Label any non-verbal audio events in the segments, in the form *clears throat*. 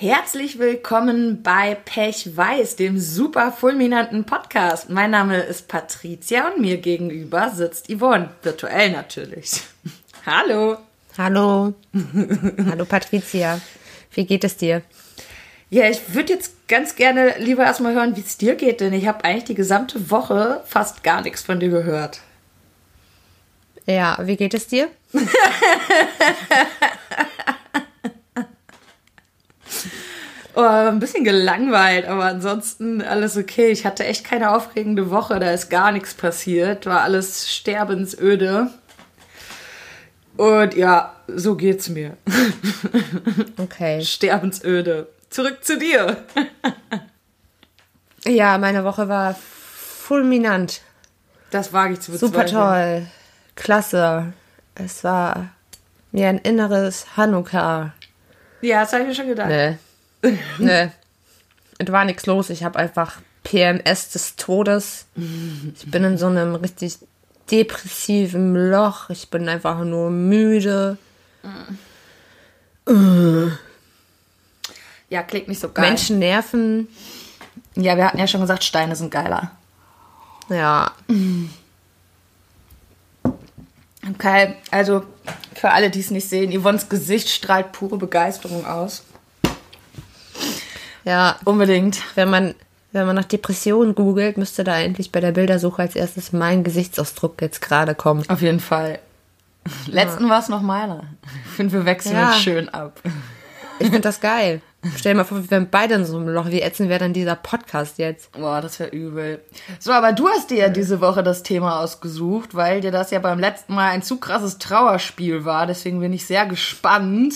Herzlich willkommen bei Pech Weiß, dem super fulminanten Podcast. Mein Name ist Patricia und mir gegenüber sitzt Yvonne, virtuell natürlich. *laughs* Hallo. Hallo. Hallo Patricia. Wie geht es dir? Ja, ich würde jetzt ganz gerne lieber erstmal hören, wie es dir geht, denn ich habe eigentlich die gesamte Woche fast gar nichts von dir gehört. Ja, wie geht es dir? *laughs* Oh, ein bisschen gelangweilt, aber ansonsten alles okay. Ich hatte echt keine aufregende Woche, da ist gar nichts passiert, war alles sterbensöde. Und ja, so geht's mir. *laughs* Okay. Sterbensöde. Zurück zu dir. *laughs* Ja, meine Woche war fulminant. Das wage ich zu bezweifeln. Super toll. Klasse. Es war wie ein inneres Hanukkah. Ja, das habe ich mir schon gedacht. Nee. *laughs* nee. Es war nichts los. Ich habe einfach PMS des Todes. Ich bin in so einem richtig depressiven Loch. Ich bin einfach nur müde. Ja, klingt nicht so geil. Menschen nerven. Ja, wir hatten ja schon gesagt, Steine sind geiler. Ja. Okay, also für alle, die es nicht sehen, Yvonnes Gesicht strahlt pure Begeisterung aus. Ja, Unbedingt. wenn man, wenn man nach Depressionen googelt, müsste da endlich bei der Bildersuche als erstes mein Gesichtsausdruck jetzt gerade kommen. Auf jeden Fall. Letzten war es noch meiner. Ich finde, wir wechseln Ja. jetzt schön ab. Ich finde das geil. Stell dir mal vor, wir wären beide in so einem Loch. Wie ätzend wäre dann dieser Podcast jetzt? Boah, das wäre übel. So, aber du hast dir ja diese Woche das Thema ausgesucht, weil dir das ja beim letzten Mal ein zu krasses Trauerspiel war. Deswegen bin ich sehr gespannt,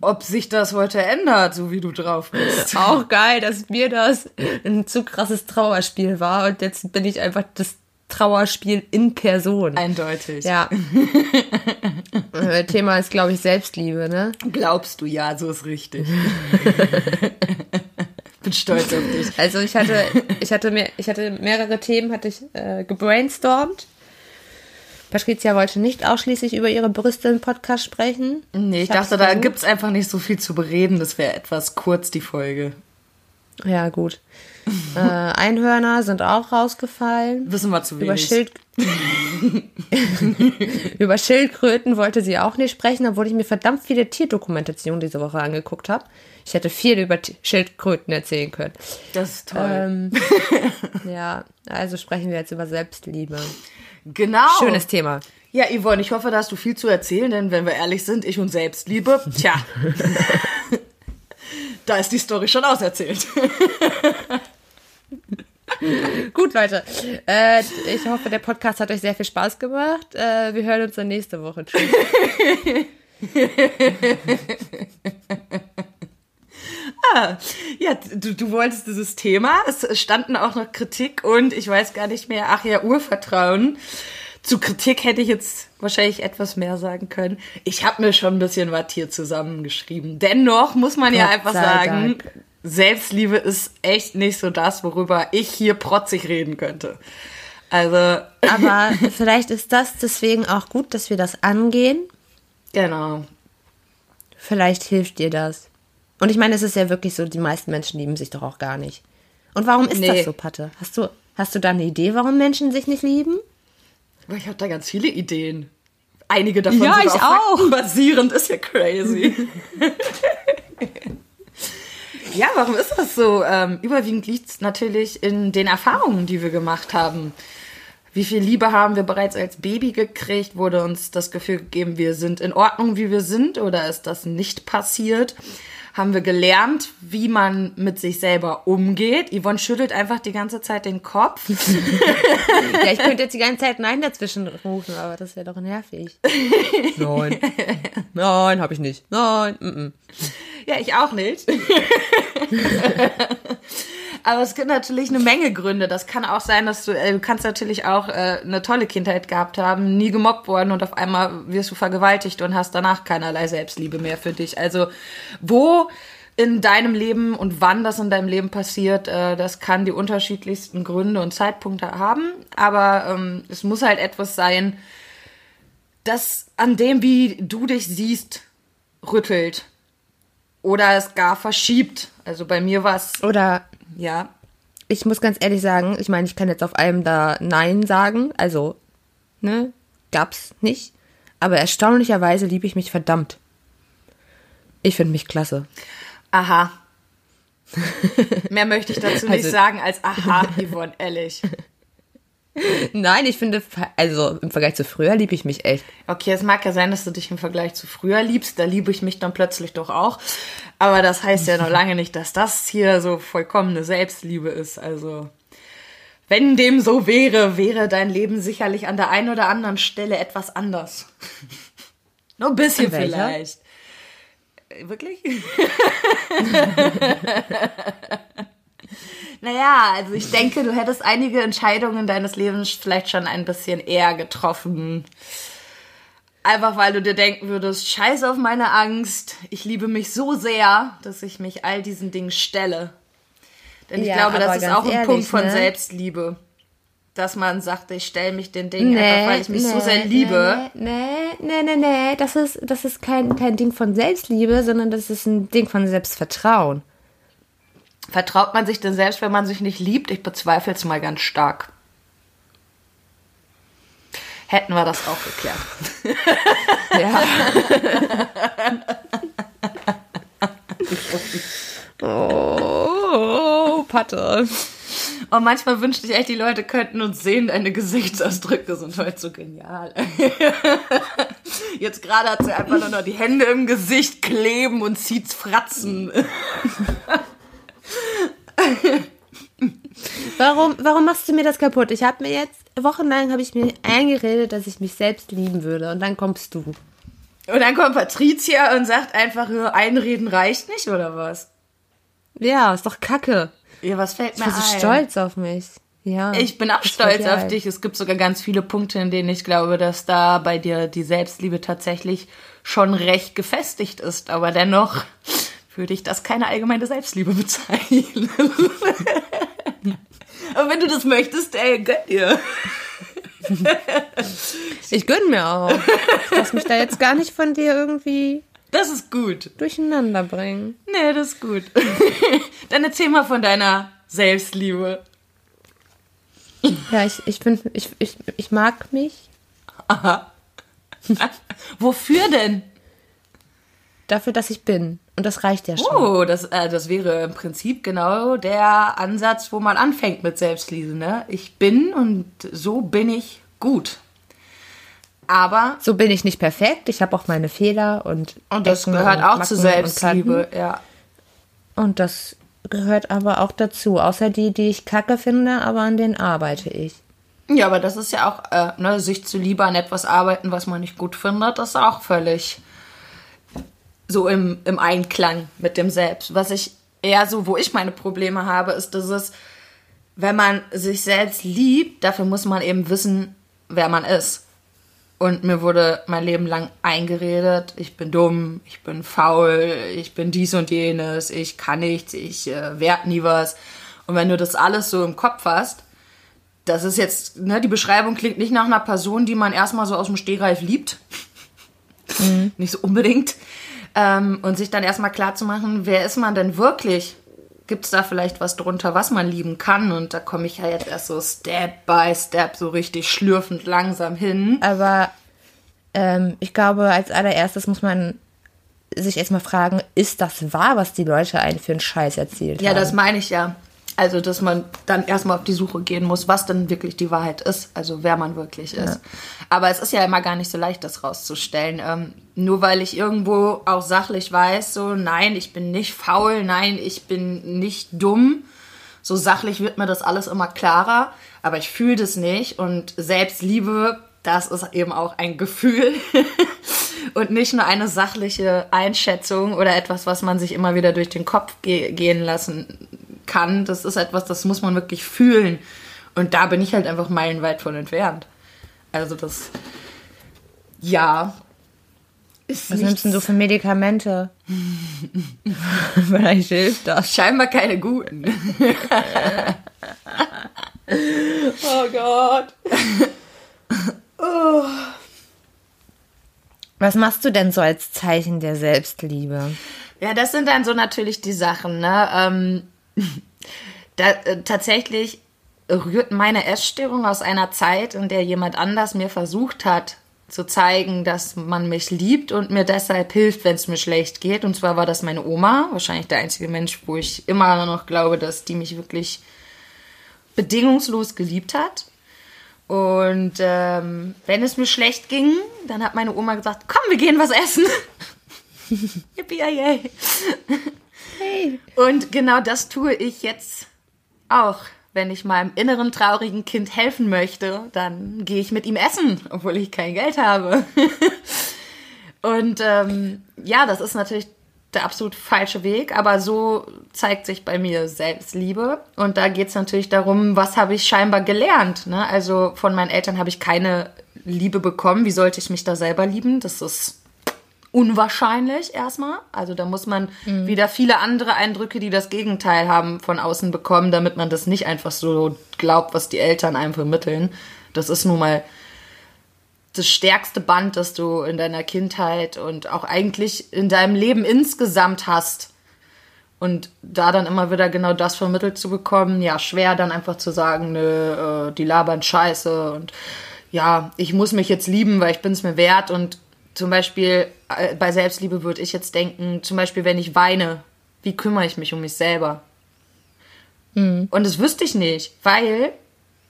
ob sich das heute ändert, so wie du drauf bist. *laughs* Auch geil, dass mir das ein zu krasses Trauerspiel war und jetzt bin ich einfach das Trauerspiel in Person. Eindeutig. Ja. *laughs* Thema ist, glaube ich, Selbstliebe, ne? Glaubst du, ja, so ist richtig. *laughs* bin stolz auf dich. Also ich hatte, ich hatte mehr, ich hatte mehrere Themen, hatte ich äh, gebrainstormt. Patricia wollte nicht ausschließlich über ihre Brüste im Podcast sprechen. Nee, ich, hab's dachte, da versucht. gibt's einfach nicht so viel zu bereden. Das wäre etwas kurz, die Folge. Ja, gut. *laughs* äh, Einhörner sind auch rausgefallen. Wissen wir zu Über, wenig. Schild *laughs* über Schildkröten wollte sie auch nicht sprechen, obwohl ich mir verdammt viele Tierdokumentationen diese Woche angeguckt habe. Ich hätte viel über T Schildkröten erzählen können. Das ist toll. Ähm, *laughs* ja, also sprechen wir jetzt über Selbstliebe. Genau. Schönes Thema. Ja, Yvonne, ich hoffe, da hast du viel zu erzählen, denn wenn wir ehrlich sind, ich und Selbstliebe, tja, *laughs* da ist die Story schon auserzählt. *laughs* Gut, Leute. Äh, ich hoffe, der Podcast hat euch sehr viel Spaß gemacht. Äh, wir hören uns dann nächste Woche. Tschüss. *laughs* *laughs* Ja, du, du wolltest dieses Thema, es standen auch noch Kritik und ich weiß gar nicht mehr, ach ja, Urvertrauen. Zu Kritik hätte ich jetzt wahrscheinlich etwas mehr sagen können. Ich habe mir schon ein bisschen was hier zusammengeschrieben. Dennoch muss man ja Gott einfach sei sagen, Dank. Selbstliebe ist echt nicht so das, worüber ich hier protzig reden könnte. Also, *laughs* Aber vielleicht ist das deswegen auch gut, dass wir das angehen. genau. Vielleicht hilft dir das. Und ich meine, es ist ja wirklich so, die meisten Menschen lieben sich doch auch gar nicht. Und warum ist Nee. das so, Patte? Hast du, hast du da eine Idee, warum Menschen sich nicht lieben? Ich habe da ganz viele Ideen. Einige davon Ja, sind ich auch auch. basierend, ist ja crazy. *laughs* ja, warum ist das so? Ähm, überwiegend liegt es natürlich in den Erfahrungen, die wir gemacht haben. Wie viel Liebe haben wir bereits als Baby gekriegt? Wurde uns das Gefühl gegeben, wir sind in Ordnung, wie wir sind? Oder ist das nicht passiert? Haben wir gelernt, wie man mit sich selber umgeht? Yvonne schüttelt einfach die ganze Zeit den Kopf. *laughs* Ja, ich könnte jetzt die ganze Zeit Nein dazwischen rufen, aber das wäre doch nervig. *laughs* Nein. Nein, habe ich nicht. Nein. Mm -mm. Ja, ich auch nicht. *laughs* Aber es gibt natürlich eine Menge Gründe. Das kann auch sein, dass du, äh, du kannst natürlich auch äh, eine tolle Kindheit gehabt haben, nie gemobbt worden und auf einmal wirst du vergewaltigt und hast danach keinerlei Selbstliebe mehr für dich. Also wo in deinem Leben und wann das in deinem Leben passiert, äh, das kann die unterschiedlichsten Gründe und Zeitpunkte haben. Aber ähm, es muss halt etwas sein, das an dem, wie du dich siehst, rüttelt oder es gar verschiebt. Also bei mir war es, Oder ja, ich muss ganz ehrlich sagen, ich meine, ich kann jetzt auf allem da Nein sagen. Also, ne, gab's nicht. Aber erstaunlicherweise liebe ich mich verdammt. Ich finde mich klasse. aha. *laughs* Mehr möchte ich dazu nicht Also- sagen als aha, Yvonne, ehrlich. *laughs* Nein, ich finde, also im Vergleich zu früher liebe ich mich echt. Okay, es mag ja sein, dass du dich im Vergleich zu früher liebst. Da liebe ich mich dann plötzlich doch auch. Aber das heißt ja noch lange nicht, dass das hier so vollkommene Selbstliebe ist. Also, wenn dem so wäre, wäre dein Leben sicherlich an der einen oder anderen Stelle etwas anders. *laughs* Nur ein bisschen vielleicht. Äh, Wirklich? *laughs* naja, also ich denke, du hättest einige Entscheidungen deines Lebens vielleicht schon ein bisschen eher getroffen. Einfach weil du dir denken würdest, scheiß auf meine Angst, ich liebe mich so sehr, dass ich mich all diesen Dingen stelle. Denn ich Ja, glaube, das ist auch ein ehrlich, Punkt von ne? Selbstliebe. Dass man sagt, ich stelle mich den Dingen einfach, weil ich mich so sehr nee, liebe. Nee, nee, nee, nee, das ist, das ist kein, kein Ding von Selbstliebe, sondern das ist ein Ding von Selbstvertrauen. Vertraut man sich denn selbst, wenn man sich nicht liebt? Ich bezweifle es mal ganz stark. Hätten wir das auch geklärt. *laughs* Ja. oh, Patte. Und manchmal wünschte ich echt, die Leute könnten uns sehen, deine Gesichtsausdrücke sind heute so genial. *laughs* Jetzt gerade hat sie einfach nur noch die Hände im Gesicht kleben und zieht Fratzen. *laughs* *laughs* Warum, warum machst du mir das kaputt? Ich habe mir jetzt, wochenlang habe ich mir eingeredet, dass ich mich selbst lieben würde. Und dann kommst du. Und dann kommt Patricia und sagt einfach, einreden reicht nicht, oder was? Ja, ist doch kacke. Ja, was fällt Ich mir bin ein? so stolz auf mich. Ja. Ich bin auch stolz auf ein. dich. Es gibt sogar ganz viele Punkte, in denen ich glaube, dass da bei dir die Selbstliebe tatsächlich schon recht gefestigt ist. Aber dennoch würde ich das keine allgemeine Selbstliebe bezeichnen. *laughs* Aber wenn du das möchtest, ey, gönn dir. Ich gönn mir auch. Ich lass mich da jetzt gar nicht von dir irgendwie Das ist gut. durcheinander bringen. Nee, das ist gut. *laughs* Dann erzähl mal von deiner Selbstliebe. Ja, ich, ich bin, ich, ich, ich mag mich *laughs* Wofür denn? dafür, dass ich bin. Und das reicht ja schon. Oh, das, äh, das wäre im Prinzip genau der Ansatz, wo man anfängt mit Selbstliebe. Ne? Ich bin und so bin ich gut. Aber, So bin ich nicht perfekt. Ich habe auch meine Fehler und und das Ecken gehört und auch Macken zu und Selbstliebe, Kanten. ja. Und das gehört aber auch dazu. Außer die, die ich kacke finde, aber an denen arbeite ich. Ja, aber das ist ja auch, äh, ne, sich zu lieber an etwas arbeiten, was man nicht gut findet, das ist auch völlig so im, im Einklang mit dem Selbst. Was ich eher so, wo ich meine Probleme habe, ist, dass es, wenn man sich selbst liebt, dafür muss man eben wissen, wer man ist. Und mir wurde mein Leben lang eingeredet, ich bin dumm, ich bin faul, ich bin dies und jenes, ich kann nichts, ich äh, werd nie was. Und wenn du das alles so im Kopf hast, das ist jetzt, ne, die Beschreibung klingt nicht nach einer Person, die man erstmal so aus dem Stehgreif liebt. *laughs* Nicht so unbedingt. Ähm, und sich dann erstmal klar zu machen, wer ist man denn wirklich? Gibt es da vielleicht was drunter, was man lieben kann? Und da komme ich ja jetzt erst so Step by Step so richtig schlürfend langsam hin. Aber ähm, ich glaube, als allererstes muss man sich erstmal fragen, ist das wahr, was die Leute einen für einen Scheiß erzählt Ja, haben? das meine ich ja. Also, dass man dann erstmal auf die Suche gehen muss, was denn wirklich die Wahrheit ist, also wer man wirklich ist. Aber es ist ja immer gar nicht so leicht, das rauszustellen. Ähm, nur weil ich irgendwo auch sachlich weiß, so, nein, ich bin nicht faul, nein, ich bin nicht dumm. So sachlich wird mir das alles immer klarer, aber ich fühle das nicht. Und Selbstliebe, das ist eben auch ein Gefühl *laughs* und nicht nur eine sachliche Einschätzung oder etwas, was man sich immer wieder durch den Kopf ge gehen lassen kann. Das ist etwas, das muss man wirklich fühlen. Und da bin ich halt einfach meilenweit von entfernt. Also das, ja. Ist Was nimmst denn du für Medikamente? *laughs* Vielleicht hilft das. Scheinbar keine guten. *laughs* oh Gott. Was machst du denn so als Zeichen der Selbstliebe? Ja, das sind dann so natürlich die Sachen, ne? Ähm, da, äh, tatsächlich rührt meine Essstörung aus einer Zeit, in der jemand anders mir versucht hat zu zeigen, dass man mich liebt und mir deshalb hilft, wenn es mir schlecht geht. Und zwar war das meine Oma, wahrscheinlich der einzige Mensch, wo ich immer noch glaube, dass die mich wirklich bedingungslos geliebt hat. Und ähm, wenn es mir schlecht ging, dann hat meine Oma gesagt, komm, wir gehen was essen. *laughs* Yippie. Und genau das tue ich jetzt auch. Wenn ich meinem inneren traurigen Kind helfen möchte, dann gehe ich mit ihm essen, obwohl ich kein Geld habe. *laughs* Und ähm, ja, das ist natürlich der absolut falsche Weg, aber so zeigt sich bei mir Selbstliebe. Und da geht es natürlich darum, was habe ich scheinbar gelernt. Ne? Also von meinen Eltern habe ich keine Liebe bekommen. Wie sollte ich mich da selber lieben? Das ist unwahrscheinlich erstmal. Also da muss man mhm. wieder viele andere Eindrücke, die das Gegenteil haben, von außen bekommen, damit man das nicht einfach so glaubt, was die Eltern einem vermitteln. Das ist nun mal das stärkste Band, das du in deiner Kindheit und auch eigentlich in deinem Leben insgesamt hast. Und da dann immer wieder genau das vermittelt zu bekommen, ja, schwer dann einfach zu sagen, nö, äh, die labern scheiße und ja, ich muss mich jetzt lieben, weil ich bin es mir wert und zum Beispiel äh, bei Selbstliebe würde ich jetzt denken, zum Beispiel, wenn ich weine, wie kümmere ich mich um mich selber? Mhm. Und das wüsste ich nicht, weil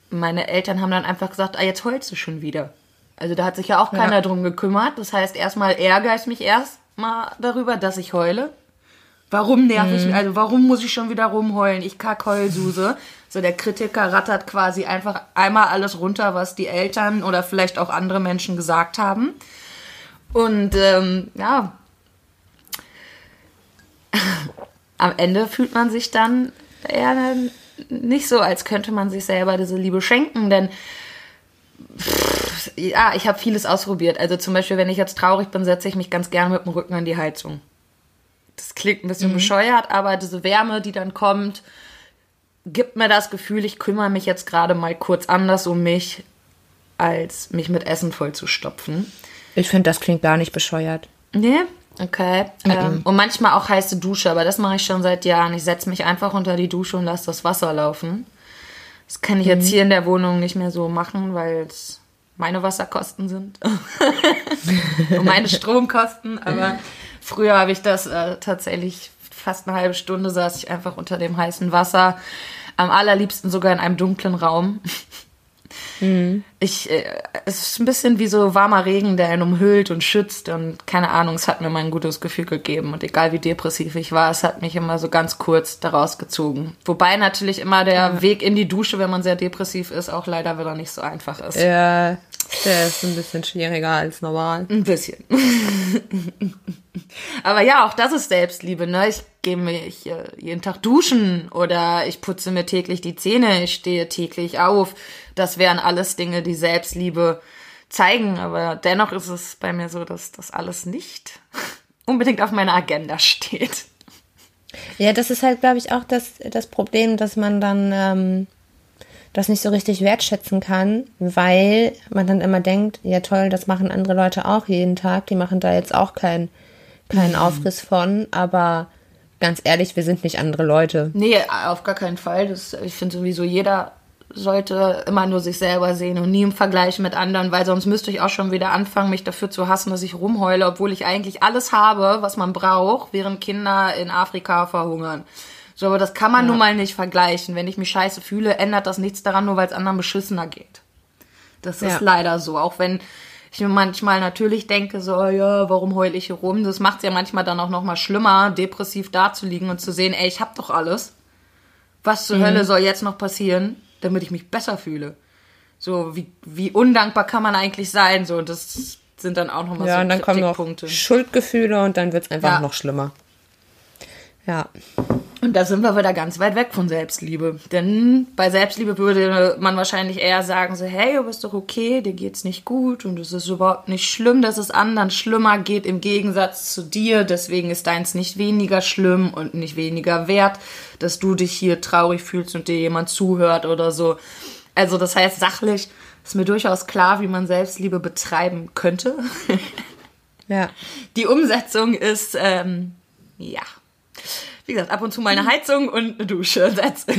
meine Eltern haben dann einfach gesagt, ah, jetzt heulst du schon wieder. Also da hat sich ja auch keiner ja. drum gekümmert. Das heißt, erstmal ärgere ich mich erstmal darüber, dass ich heule. Warum nerv ich mhm. mich? Also warum muss ich schon wieder rumheulen? Ich kack Heulsuse. So der Kritiker rattert quasi einfach einmal alles runter, was die Eltern oder vielleicht auch andere Menschen gesagt haben. Und ähm, ja, am Ende fühlt man sich dann eher nicht so, als könnte man sich selber diese Liebe schenken, denn pff, ja, ich habe vieles ausprobiert. Also zum Beispiel, wenn ich jetzt traurig bin, setze ich mich ganz gerne mit dem Rücken an die Heizung. Das klingt ein bisschen mhm. bescheuert, aber diese Wärme, die dann kommt, gibt mir das Gefühl, ich kümmere mich jetzt gerade mal kurz anders um mich, als mich mit Essen vollzustopfen. Ich finde, das klingt gar nicht bescheuert. Nee? Okay. Mhm. Ähm, und manchmal auch heiße Dusche, aber das mache ich schon seit Jahren. Ich setze mich einfach unter die Dusche und lasse das Wasser laufen. Das kann ich mhm. jetzt hier in der Wohnung nicht mehr so machen, weil es meine Wasserkosten sind. *laughs* und meine Stromkosten. Aber früher habe ich das äh, tatsächlich fast eine halbe Stunde saß ich einfach unter dem heißen Wasser. Am allerliebsten sogar in einem dunklen Raum. Mhm. Ich, äh, es ist ein bisschen wie so warmer Regen, der einen umhüllt und schützt und keine Ahnung, es hat mir mal ein gutes Gefühl gegeben und egal wie depressiv ich war, es hat mich immer so ganz kurz daraus gezogen. Wobei natürlich immer der ja. Weg in die Dusche, wenn man sehr depressiv ist, auch leider wieder nicht so einfach ist. Ja, der ist ein bisschen schwieriger als normal. Ein bisschen. *laughs* Aber ja, auch das ist Selbstliebe, ne? Ich gehe mich jeden Tag duschen oder ich putze mir täglich die Zähne, ich stehe täglich auf. Das wären alles Dinge, die Selbstliebe zeigen. Aber dennoch ist es bei mir so, dass das alles nicht *laughs* unbedingt auf meiner Agenda steht. Ja, das ist halt, glaube ich, auch das, das Problem, dass man dann ähm, das nicht so richtig wertschätzen kann, weil man dann immer denkt, ja toll, das machen andere Leute auch jeden Tag, die machen da jetzt auch keinen kein mhm. Aufriss von, aber ganz ehrlich, wir sind nicht andere Leute. Nee, auf gar keinen Fall. Das, ich finde sowieso, jeder sollte immer nur sich selber sehen und nie im Vergleich mit anderen, weil sonst müsste ich auch schon wieder anfangen, mich dafür zu hassen, dass ich rumheule, obwohl ich eigentlich alles habe, was man braucht, während Kinder in Afrika verhungern. So, aber das kann man ja. nun mal nicht vergleichen. Wenn ich mich scheiße fühle, ändert das nichts daran, nur weil es anderen beschissener geht. Das ist ja. leider so. Auch wenn ich mir manchmal natürlich denke, so, ja, warum heule ich hier rum? Das macht es ja manchmal dann auch noch mal schlimmer, depressiv dazuliegen und zu sehen, ey, ich hab doch alles. Was zur mhm. Hölle soll jetzt noch passieren, damit ich mich besser fühle? So, wie, wie undankbar kann man eigentlich sein? So, das sind dann auch noch mal ja, so und dann kommen noch Schuldgefühle und dann wird es einfach ja. noch schlimmer. Ja. Und da sind wir wieder ganz weit weg von Selbstliebe. Denn bei Selbstliebe würde man wahrscheinlich eher sagen, so, hey, du bist doch okay, dir geht's nicht gut und es ist überhaupt nicht schlimm, dass es anderen schlimmer geht im Gegensatz zu dir. Deswegen ist deins nicht weniger schlimm und nicht weniger wert, dass du dich hier traurig fühlst und dir jemand zuhört oder so. Also das heißt, sachlich ist mir durchaus klar, wie man Selbstliebe betreiben könnte. ja. *laughs* Die Umsetzung ist ähm, ja. Wie gesagt, ab und zu mal eine Heizung und eine Dusche. That's it.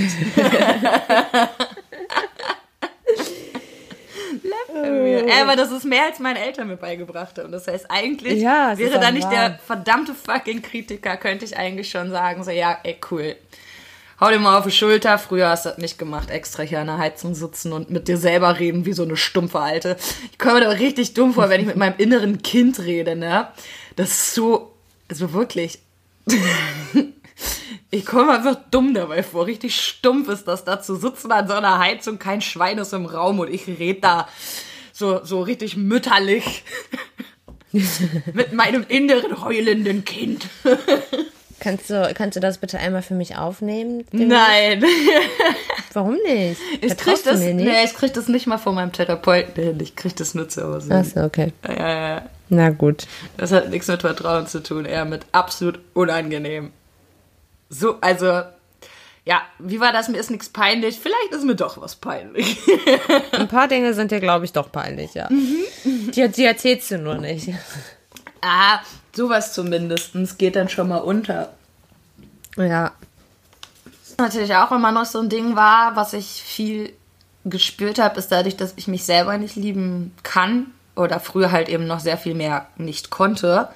Äh, aber das ist mehr, als meine Eltern mir beigebracht haben. Das heißt, eigentlich Ja, wäre da nicht wahr. der verdammte fucking Kritiker, könnte ich eigentlich schon sagen, so, ja, ey, cool. Hau dir mal auf die Schulter. Früher hast du das nicht gemacht, extra hier an der Heizung sitzen und mit dir selber reden wie so eine stumpfe Alte. Ich komme mir da richtig dumm vor, wenn ich mit meinem inneren Kind rede, ne? Das ist so, also wirklich. *laughs* Ich komme einfach dumm dabei vor. Richtig stumpf ist das da zu sitzen an so einer Heizung, kein Schwein ist im Raum und ich rede da so, so richtig mütterlich *laughs* mit meinem inneren heulenden Kind. *laughs* Kannst du, kannst du das bitte einmal für mich aufnehmen? Nein. *laughs* Warum nicht? Ich krieg, das, mir nicht? nee, ich krieg das nicht mal von meinem Therapeuten hin. Ich krieg das nur zu Hause. Achso, okay. Ja, ja, ja. Na gut. Das hat nichts mit Vertrauen zu tun, eher mit absolut unangenehm. So, also, ja, wie war das? Mir ist nichts peinlich. Vielleicht ist mir doch was peinlich. Ein paar Dinge sind dir, glaube ich, doch peinlich, ja. Mhm. Die, die erzählst du nur nicht. Ah, sowas zumindest geht dann schon mal unter. Ja. natürlich auch immer noch so ein Ding war, was ich viel gespürt habe, ist dadurch, dass ich mich selber nicht lieben kann oder früher halt eben noch sehr viel mehr nicht konnte,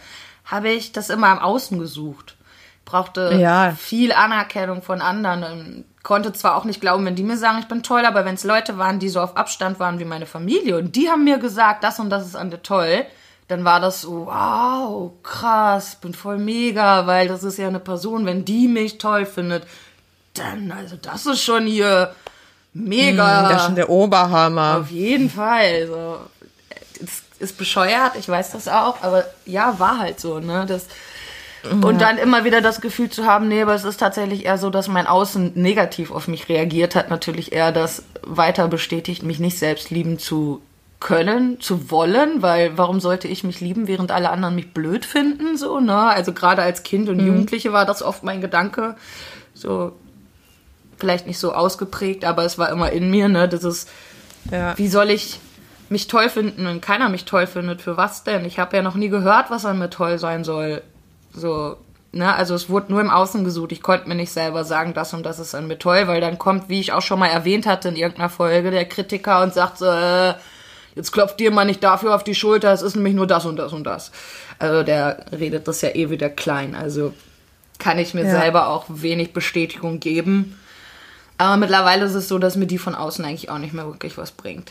habe ich das immer im Außen gesucht. Brauchte Ja. viel Anerkennung von anderen. und Konnte zwar auch nicht glauben, wenn die mir sagen, ich bin toll, aber wenn es Leute waren, die so auf Abstand waren wie meine Familie und die haben mir gesagt, das und das ist an dir toll, dann war das so, wow, krass, bin voll mega, weil das ist ja eine Person, wenn die mich toll findet, dann, also das ist schon hier mega. Das ist schon der Oberhammer. Auf jeden Fall. So. Es ist bescheuert, ich weiß das auch, aber ja, war halt so, ne? Das, und dann immer wieder das Gefühl zu haben, nee, aber es ist tatsächlich eher so, dass mein Außen negativ auf mich reagiert hat, natürlich eher das weiter bestätigt, mich nicht selbst lieben zu können, zu wollen, weil warum sollte ich mich lieben, während alle anderen mich blöd finden, so, ne? Also gerade als Kind und Jugendliche war das oft mein Gedanke, so, vielleicht nicht so ausgeprägt, aber es war immer in mir, ne? Das ist, Ja. wie soll ich mich toll finden, wenn keiner mich toll findet? Für was denn? Ich habe ja noch nie gehört, was an mir toll sein soll. So, ne? Also es wurde nur im Außen gesucht. Ich konnte mir nicht selber sagen, das und das ist an mir toll, weil dann kommt, wie ich auch schon mal erwähnt hatte in irgendeiner Folge, der Kritiker und sagt so, äh, jetzt klopft dir mal nicht dafür auf die Schulter, es ist nämlich nur das und das und das. Also der redet das ja eh wieder klein. Also kann ich mir Ja. selber auch wenig Bestätigung geben. Aber mittlerweile ist es so, dass mir die von außen eigentlich auch nicht mehr wirklich was bringt.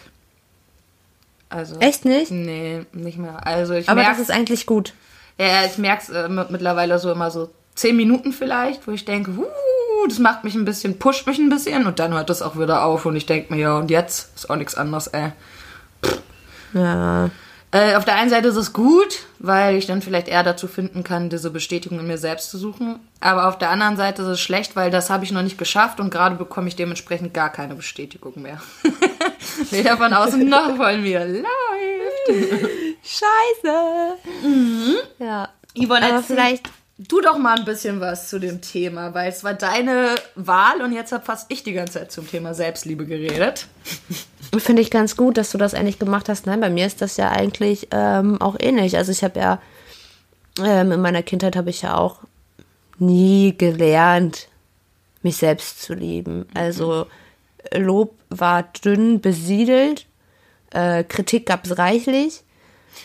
Also. Echt nicht? Nee, nicht mehr. Also ich Aber das ist eigentlich gut. ja, ich merke es äh, mit- mittlerweile so immer so zehn Minuten vielleicht, wo ich denke, uh, das macht mich ein bisschen, pusht mich ein bisschen und dann hört das auch wieder auf und ich denke mir, ja, und jetzt ist auch nichts anderes, ey. Ja. Äh, auf der einen Seite ist es gut, weil ich dann vielleicht eher dazu finden kann, diese Bestätigung in mir selbst zu suchen. Aber auf der anderen Seite ist es schlecht, weil das habe ich noch nicht geschafft und gerade bekomme ich dementsprechend gar keine Bestätigung mehr. *laughs* Weder von außen noch von mir. Läuft. Scheiße. Ja. Yvonne, Aber vielleicht. Du doch mal ein bisschen was zu dem Thema, weil es war deine Wahl und jetzt hat fast ich die ganze Zeit zum Thema Selbstliebe geredet. *laughs* Finde ich ganz gut, dass du das eigentlich gemacht hast. Nein, bei mir ist das ja eigentlich ähm, auch ähnlich. Also ich habe ja ähm, in meiner Kindheit habe ich ja auch nie gelernt, mich selbst zu lieben. Also Lob war dünn besiedelt, äh, Kritik gab es reichlich.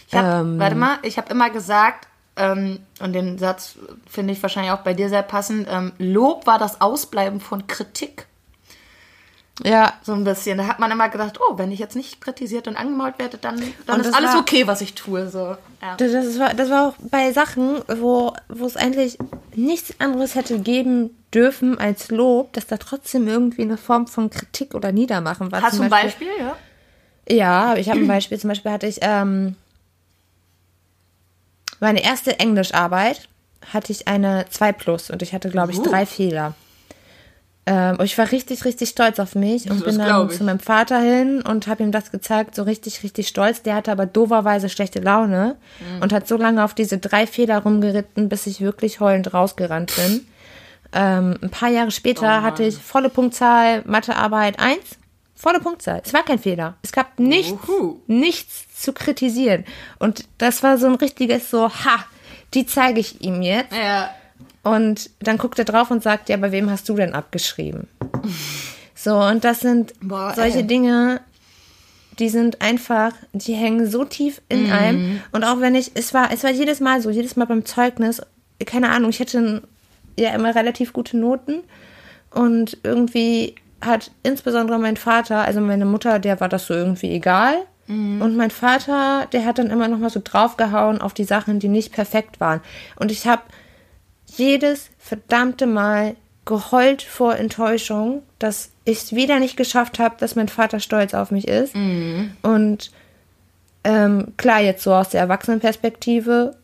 Ich hab, Ähm. warte mal, ich habe immer gesagt, ähm, und den Satz finde ich wahrscheinlich auch bei dir sehr passend, ähm, Lob war das Ausbleiben von Kritik. Ja, So ein bisschen. Da hat man immer gedacht, oh, wenn ich jetzt nicht kritisiert und angemault werde, dann, dann Und ist alles war- okay, was ich tue. So. Ja. Das, war, das war auch bei Sachen, wo, wo es eigentlich nichts anderes hätte geben dürfen als Lob, dass da trotzdem irgendwie eine Form von Kritik oder Niedermachen war. Hast du ein Beispiel? Ja. Ja, ich habe ein Beispiel. Zum Beispiel hatte ich ähm, meine erste Englischarbeit hatte ich eine 2 plus und ich hatte, glaube ich, Uh. drei Fehler. Ähm, ich war richtig, richtig stolz auf mich und Das bin dann zu meinem Vater hin und habe ihm das gezeigt, so richtig, richtig stolz. Der hatte aber doverweise schlechte Laune Mhm. und hat so lange auf diese drei Fehler rumgeritten, bis ich wirklich heulend rausgerannt bin. Ähm, ein paar Jahre später hatte ich volle Punktzahl, Mathearbeit 1, volle Punktzahl. Es war kein Fehler. Es gab nichts, Uhu. nichts zu kritisieren. Und das war so ein richtiges so, ha, die zeige ich ihm jetzt. ja. Und dann guckt er drauf und sagt, ja, bei wem hast du denn abgeschrieben? *laughs* So, und das sind Boah, solche ey. Dinge, die sind einfach, die hängen so tief in einem. Und auch wenn ich, es war, es war jedes Mal so, jedes Mal beim Zeugnis, keine Ahnung, ich hatte ja immer relativ gute Noten. Und irgendwie hat insbesondere mein Vater, also meine Mutter, der war das so irgendwie egal. Und mein Vater, der hat dann immer noch mal so draufgehauen auf die Sachen, die nicht perfekt waren. Und ich habe jedes verdammte Mal geheult vor Enttäuschung, dass ich es wieder nicht geschafft habe, dass mein Vater stolz auf mich ist. Und ähm, klar, jetzt so aus der Erwachsenenperspektive,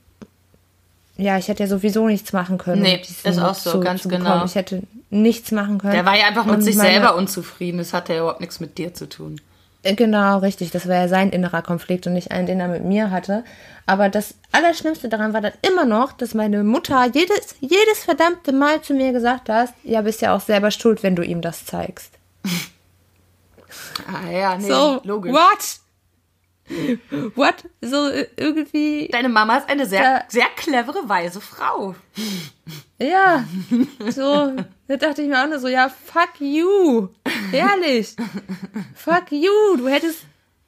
ja, ich hätte ja sowieso nichts machen können. Nee, um ist auch so, ganz genau. Ich hätte nichts machen können. Der war ja einfach mit Und sich meine- selber unzufrieden. Das hatte ja überhaupt nichts mit dir zu tun. Äh, Genau, richtig. Das war ja sein innerer Konflikt und nicht einen, den er mit mir hatte. Aber das Allerschlimmste daran war dann immer noch, dass meine Mutter jedes, jedes verdammte Mal zu mir gesagt hat, ja, bist ja auch selber schuld, wenn du ihm das zeigst. *laughs* Ah ja, nee, So, logisch. what? What? So äh, irgendwie, Deine Mama ist eine sehr, Da- sehr clevere, weise Frau. ja, *laughs* so, da dachte ich mir auch nur so, ja, fuck you. Ehrlich. fuck you. Du hättest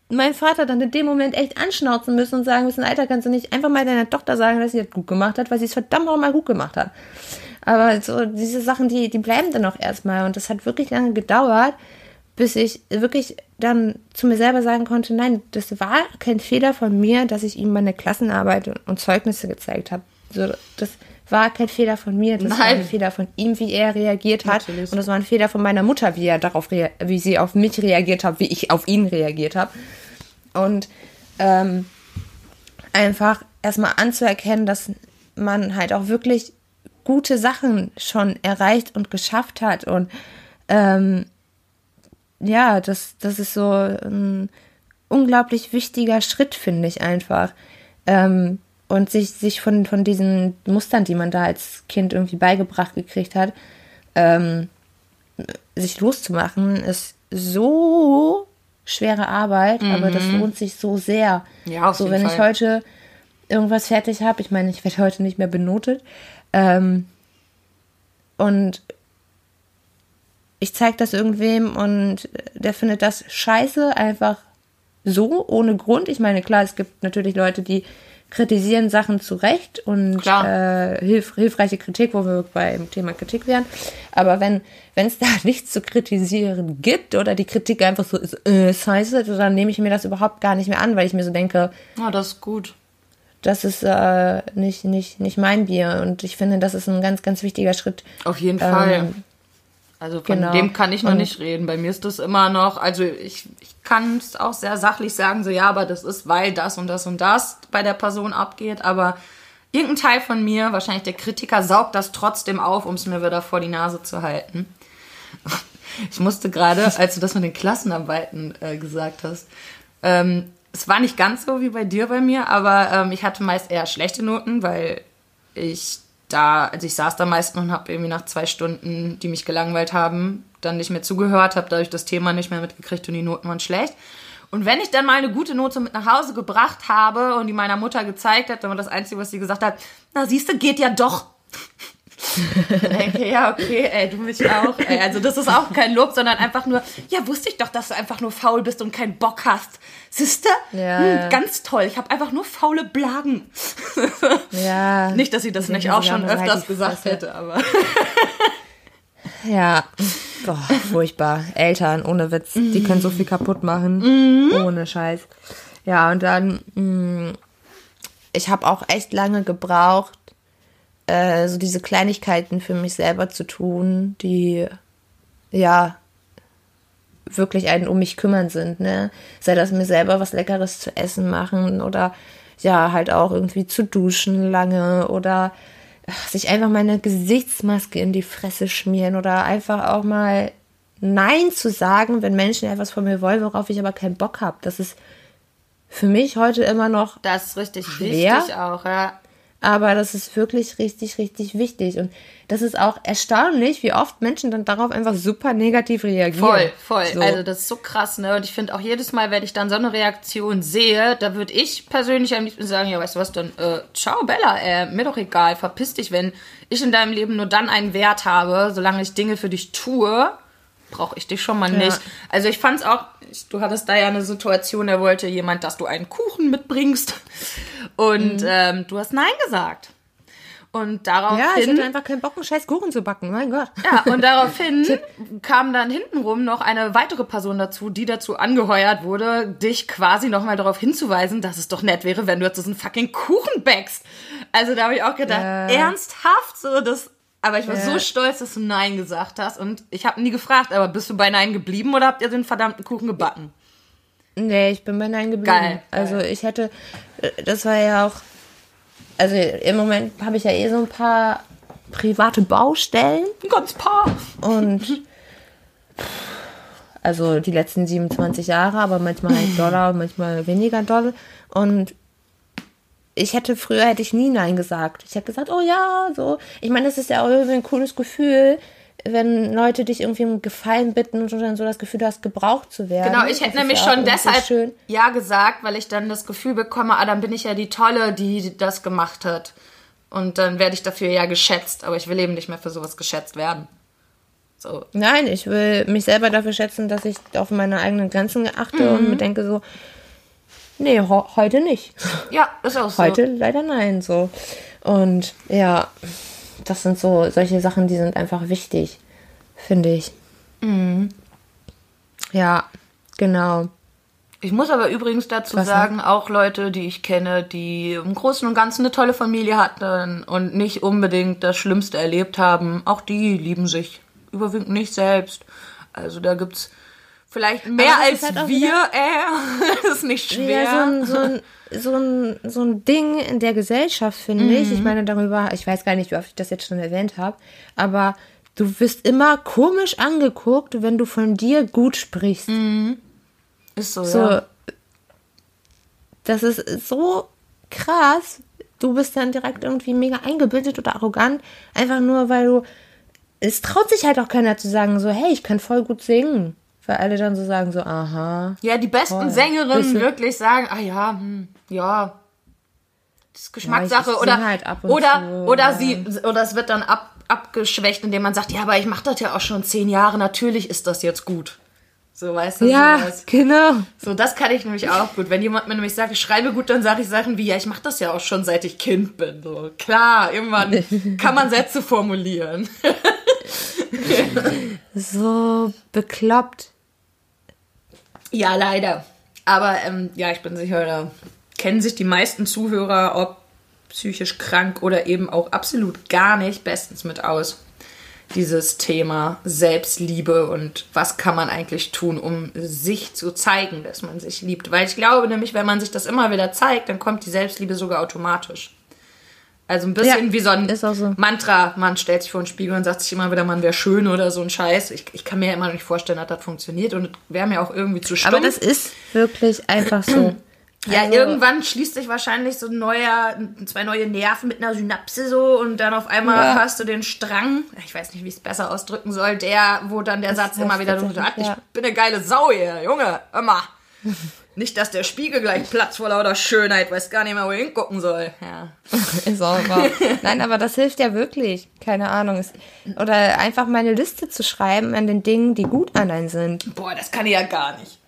meinen Vater dann in dem Moment echt anschnauzen müssen und sagen müssen, Alter, kannst du nicht einfach mal deiner Tochter sagen, dass sie das gut gemacht hat, weil sie es verdammt auch mal gut gemacht hat. Aber so diese Sachen, die, die bleiben dann auch erstmal. Und das hat wirklich lange gedauert, bis ich wirklich dann zu mir selber sagen konnte, nein, das war kein Fehler von mir, dass ich ihm meine Klassenarbeit und Zeugnisse gezeigt habe. So, das war kein Fehler von mir, das war Nein. ein Fehler von ihm, wie er reagiert hat. Natürlich. Und das war ein Fehler von meiner Mutter, wie er darauf wie sie auf mich reagiert hat, wie ich auf ihn reagiert habe. Und ähm, einfach erstmal anzuerkennen, dass man halt auch wirklich gute Sachen schon erreicht und geschafft hat. Und ähm, ja, das, das ist so ein unglaublich wichtiger Schritt, finde ich einfach. Ähm, und sich, sich von, von diesen Mustern, die man da als Kind irgendwie beigebracht gekriegt hat, ähm, sich loszumachen, ist so schwere Arbeit, aber das lohnt sich so sehr. Mhm. Ja, auf so, jeden wenn ich Fall. heute irgendwas fertig habe, ich meine, ich werde heute nicht mehr benotet, ähm, und ich zeige das irgendwem und der findet das scheiße, einfach so, ohne Grund. Ich meine, klar, es gibt natürlich Leute, die kritisieren Sachen zu Recht und äh, hilf, hilfreiche Kritik, wo wir beim Thema Kritik wären. Aber wenn wenn es da *laughs* nichts zu kritisieren gibt oder die Kritik einfach so ist, äh, scheiße, dann nehme ich mir das überhaupt gar nicht mehr an, weil ich mir so denke, Ja, das ist gut. das ist äh, nicht, nicht, nicht mein Bier. Und ich finde, das ist ein ganz, ganz wichtiger Schritt. Auf jeden Fall. Also von genau. dem kann ich noch Und- nicht reden. Bei mir ist das immer noch, also ich, ich kann es auch sehr sachlich sagen, so ja, aber das ist, weil das und das und das bei der Person abgeht, aber irgendein Teil von mir, wahrscheinlich der Kritiker, saugt das trotzdem auf, um es mir wieder vor die Nase zu halten. *laughs* Ich musste gerade, als du das mit den Klassenarbeiten äh, gesagt hast, ähm, es war nicht ganz so wie bei dir bei mir, aber ähm, ich hatte meist eher schlechte Noten, weil ich da, also ich saß da meist und habe irgendwie nach zwei Stunden, die mich gelangweilt haben, dann nicht mehr zugehört, habe dadurch das Thema nicht mehr mitgekriegt und die Noten waren schlecht. Und wenn ich dann mal eine gute Note mit nach Hause gebracht habe und die meiner Mutter gezeigt hat, dann war das Einzige, was sie gesagt hat, na siehst du, geht ja doch. Ich denke, ja, okay, ey, du mich auch. Ey. Also das ist auch kein Lob, sondern einfach nur, ja, wusste ich doch, dass du einfach nur faul bist und keinen Bock hast. Siehste? Ja, hm. Ganz toll. Ich habe einfach nur faule Blagen. Ja. *laughs* Nicht, dass sie das nicht auch schon öfters gesagt hätte, aber. Ja. Boah, furchtbar. Eltern, ohne Witz. Die können so viel kaputt machen. Ohne Scheiß. Ja, und dann, mh, ich habe auch echt lange gebraucht, äh, so diese Kleinigkeiten für mich selber zu tun, die, ja, wirklich einen um mich kümmern sind, ne? Sei das mir selber was Leckeres zu essen machen oder ja, halt auch irgendwie zu duschen lange oder ach, sich einfach meine Gesichtsmaske in die Fresse schmieren oder einfach auch mal Nein zu sagen, wenn Menschen etwas von mir wollen, worauf ich aber keinen Bock habe. Das ist für mich heute immer noch Das ist richtig Schwer? wichtig auch, ja. Aber das ist wirklich richtig, richtig wichtig. Und das ist auch erstaunlich, wie oft Menschen dann darauf einfach super negativ reagieren. Voll, voll. So. Also das ist so krass, ne? Und ich finde auch jedes Mal, wenn ich dann so eine Reaktion sehe, da würde ich persönlich am liebsten sagen, ja, weißt du was, dann, äh, ciao Bella, äh, mir doch egal, verpiss dich, wenn ich in deinem Leben nur dann einen Wert habe, solange ich Dinge für dich tue, brauche ich dich schon mal nicht. Also ich fand es auch, du hattest da ja eine Situation, da wollte jemand, dass du einen Kuchen mitbringst und Mhm. ähm, du hast Nein gesagt. Und ja, ich daraufhin hatte einfach keinen Bock, einen scheiß Kuchen zu backen. Mein Gott. ja, und daraufhin *laughs* kam dann hintenrum noch eine weitere Person dazu, die dazu angeheuert wurde, dich quasi nochmal darauf hinzuweisen, dass es doch nett wäre, wenn du jetzt diesen fucking Kuchen backst. Also da habe ich auch gedacht, Ja. ernsthaft so das. Aber ich war so stolz, dass du Nein gesagt hast. Und ich habe nie gefragt, aber bist du bei Nein geblieben oder habt ihr den verdammten Kuchen gebacken? Nee, ich bin bei Nein geblieben. Geil, Also ich hätte, das war ja auch, also im Moment habe ich ja eh so ein paar private Baustellen Ein ganz paar. und also die letzten 27 Jahre, aber manchmal halt *laughs* Dollar und manchmal weniger Dollar und ich hätte früher hätte ich nie Nein gesagt. Ich hätte gesagt, oh ja, so. Ich meine, das ist ja auch irgendwie ein cooles Gefühl, wenn Leute dich irgendwie um Gefallen bitten und du dann so das Gefühl hast, gebraucht zu werden. Genau, ich hätte nämlich schon deshalb schön. ja gesagt, weil ich dann das Gefühl bekomme, ah, dann bin ich ja die Tolle, die das gemacht hat. Und dann werde ich dafür ja geschätzt, aber ich will eben nicht mehr für sowas geschätzt werden. So. Nein, ich will mich selber dafür schätzen, dass ich auf meine eigenen Grenzen achte Mhm. und mir denke so, nee, heute nicht. Ja, ist auch so. Heute leider nein, so. Und ja, das sind so solche Sachen, die sind einfach wichtig, finde ich. Mhm. Ja, genau. Ich muss aber übrigens dazu Was sagen, auch Leute, die ich kenne, die im Großen und Ganzen eine tolle Familie hatten und nicht unbedingt das Schlimmste erlebt haben, auch die lieben sich überwiegend nicht selbst. Also da gibt's vielleicht mehr als halt wir, äh, *laughs* das ist nicht schwer. Ja, so ein, so, ein, so, ein, so ein Ding in der Gesellschaft, finde ich. Ich meine, darüber, ich weiß gar nicht, wie oft ich das jetzt schon erwähnt habe, aber du wirst immer komisch angeguckt, wenn du von dir gut sprichst. ist so, So, ja. das ist so krass. Du bist dann direkt irgendwie mega eingebildet oder arrogant, einfach nur, weil du. Es traut sich halt auch keiner zu sagen, so, hey, ich kann voll gut singen. Weil alle dann so sagen, so, aha. Ja, die besten Toll. Sängerinnen wirklich sagen, ah ja, hm, ja, das ist Geschmackssache sing oder halt ab und oder zu, oder ja. sie oder es wird dann ab, abgeschwächt, indem man sagt, ja, aber ich mache das ja auch schon zehn Jahre, natürlich ist das jetzt gut. So weißt du, Ja, sowas. genau. So, das kann ich nämlich auch gut. Wenn jemand mir nämlich sagt, ich schreibe gut, dann sage ich Sachen wie, ja, ich mache das ja auch schon seit ich Kind bin. So, klar, irgendwann *laughs* kann man Sätze formulieren. So bekloppt. Ja, leider. Aber ähm, ja, ich bin sicher, da kennen sich die meisten Zuhörer, ob psychisch krank oder eben auch absolut gar nicht, bestens mit aus. Dieses Thema Selbstliebe und was kann man eigentlich tun, um sich zu zeigen, dass man sich liebt. Weil ich glaube nämlich, wenn man sich das immer wieder zeigt, dann kommt die Selbstliebe sogar automatisch. Also ein bisschen Ja, wie so ein ist auch so. Mantra. Man stellt sich vor den Spiegel und sagt sich immer wieder, man wäre schön oder so ein Scheiß. Ich, ich kann mir ja immer noch nicht vorstellen, dass das funktioniert und wäre mir auch irgendwie zu stumpf. Aber das ist wirklich einfach so. *clears throat* Ja, Also- irgendwann schließt sich wahrscheinlich so ein neuer, zwei neue Nerven mit einer Synapse so und dann auf einmal Ja. hörst du den Strang, ich weiß nicht, wie ich es besser ausdrücken soll, der, wo dann der Satz immer wieder hat, ich ja. bin eine geile Sau hier, Junge, immer. *laughs* Nicht, dass der Spiegel gleich platzt vor lauter Schönheit, weiß gar nicht mehr, wo ich hingucken soll. Ja. *laughs* Ist auch wahr. Nein, aber das hilft ja wirklich. Keine Ahnung. Oder einfach mal eine Liste zu schreiben an den Dingen, die gut an einen sind. Boah, das kann ich ja gar nicht.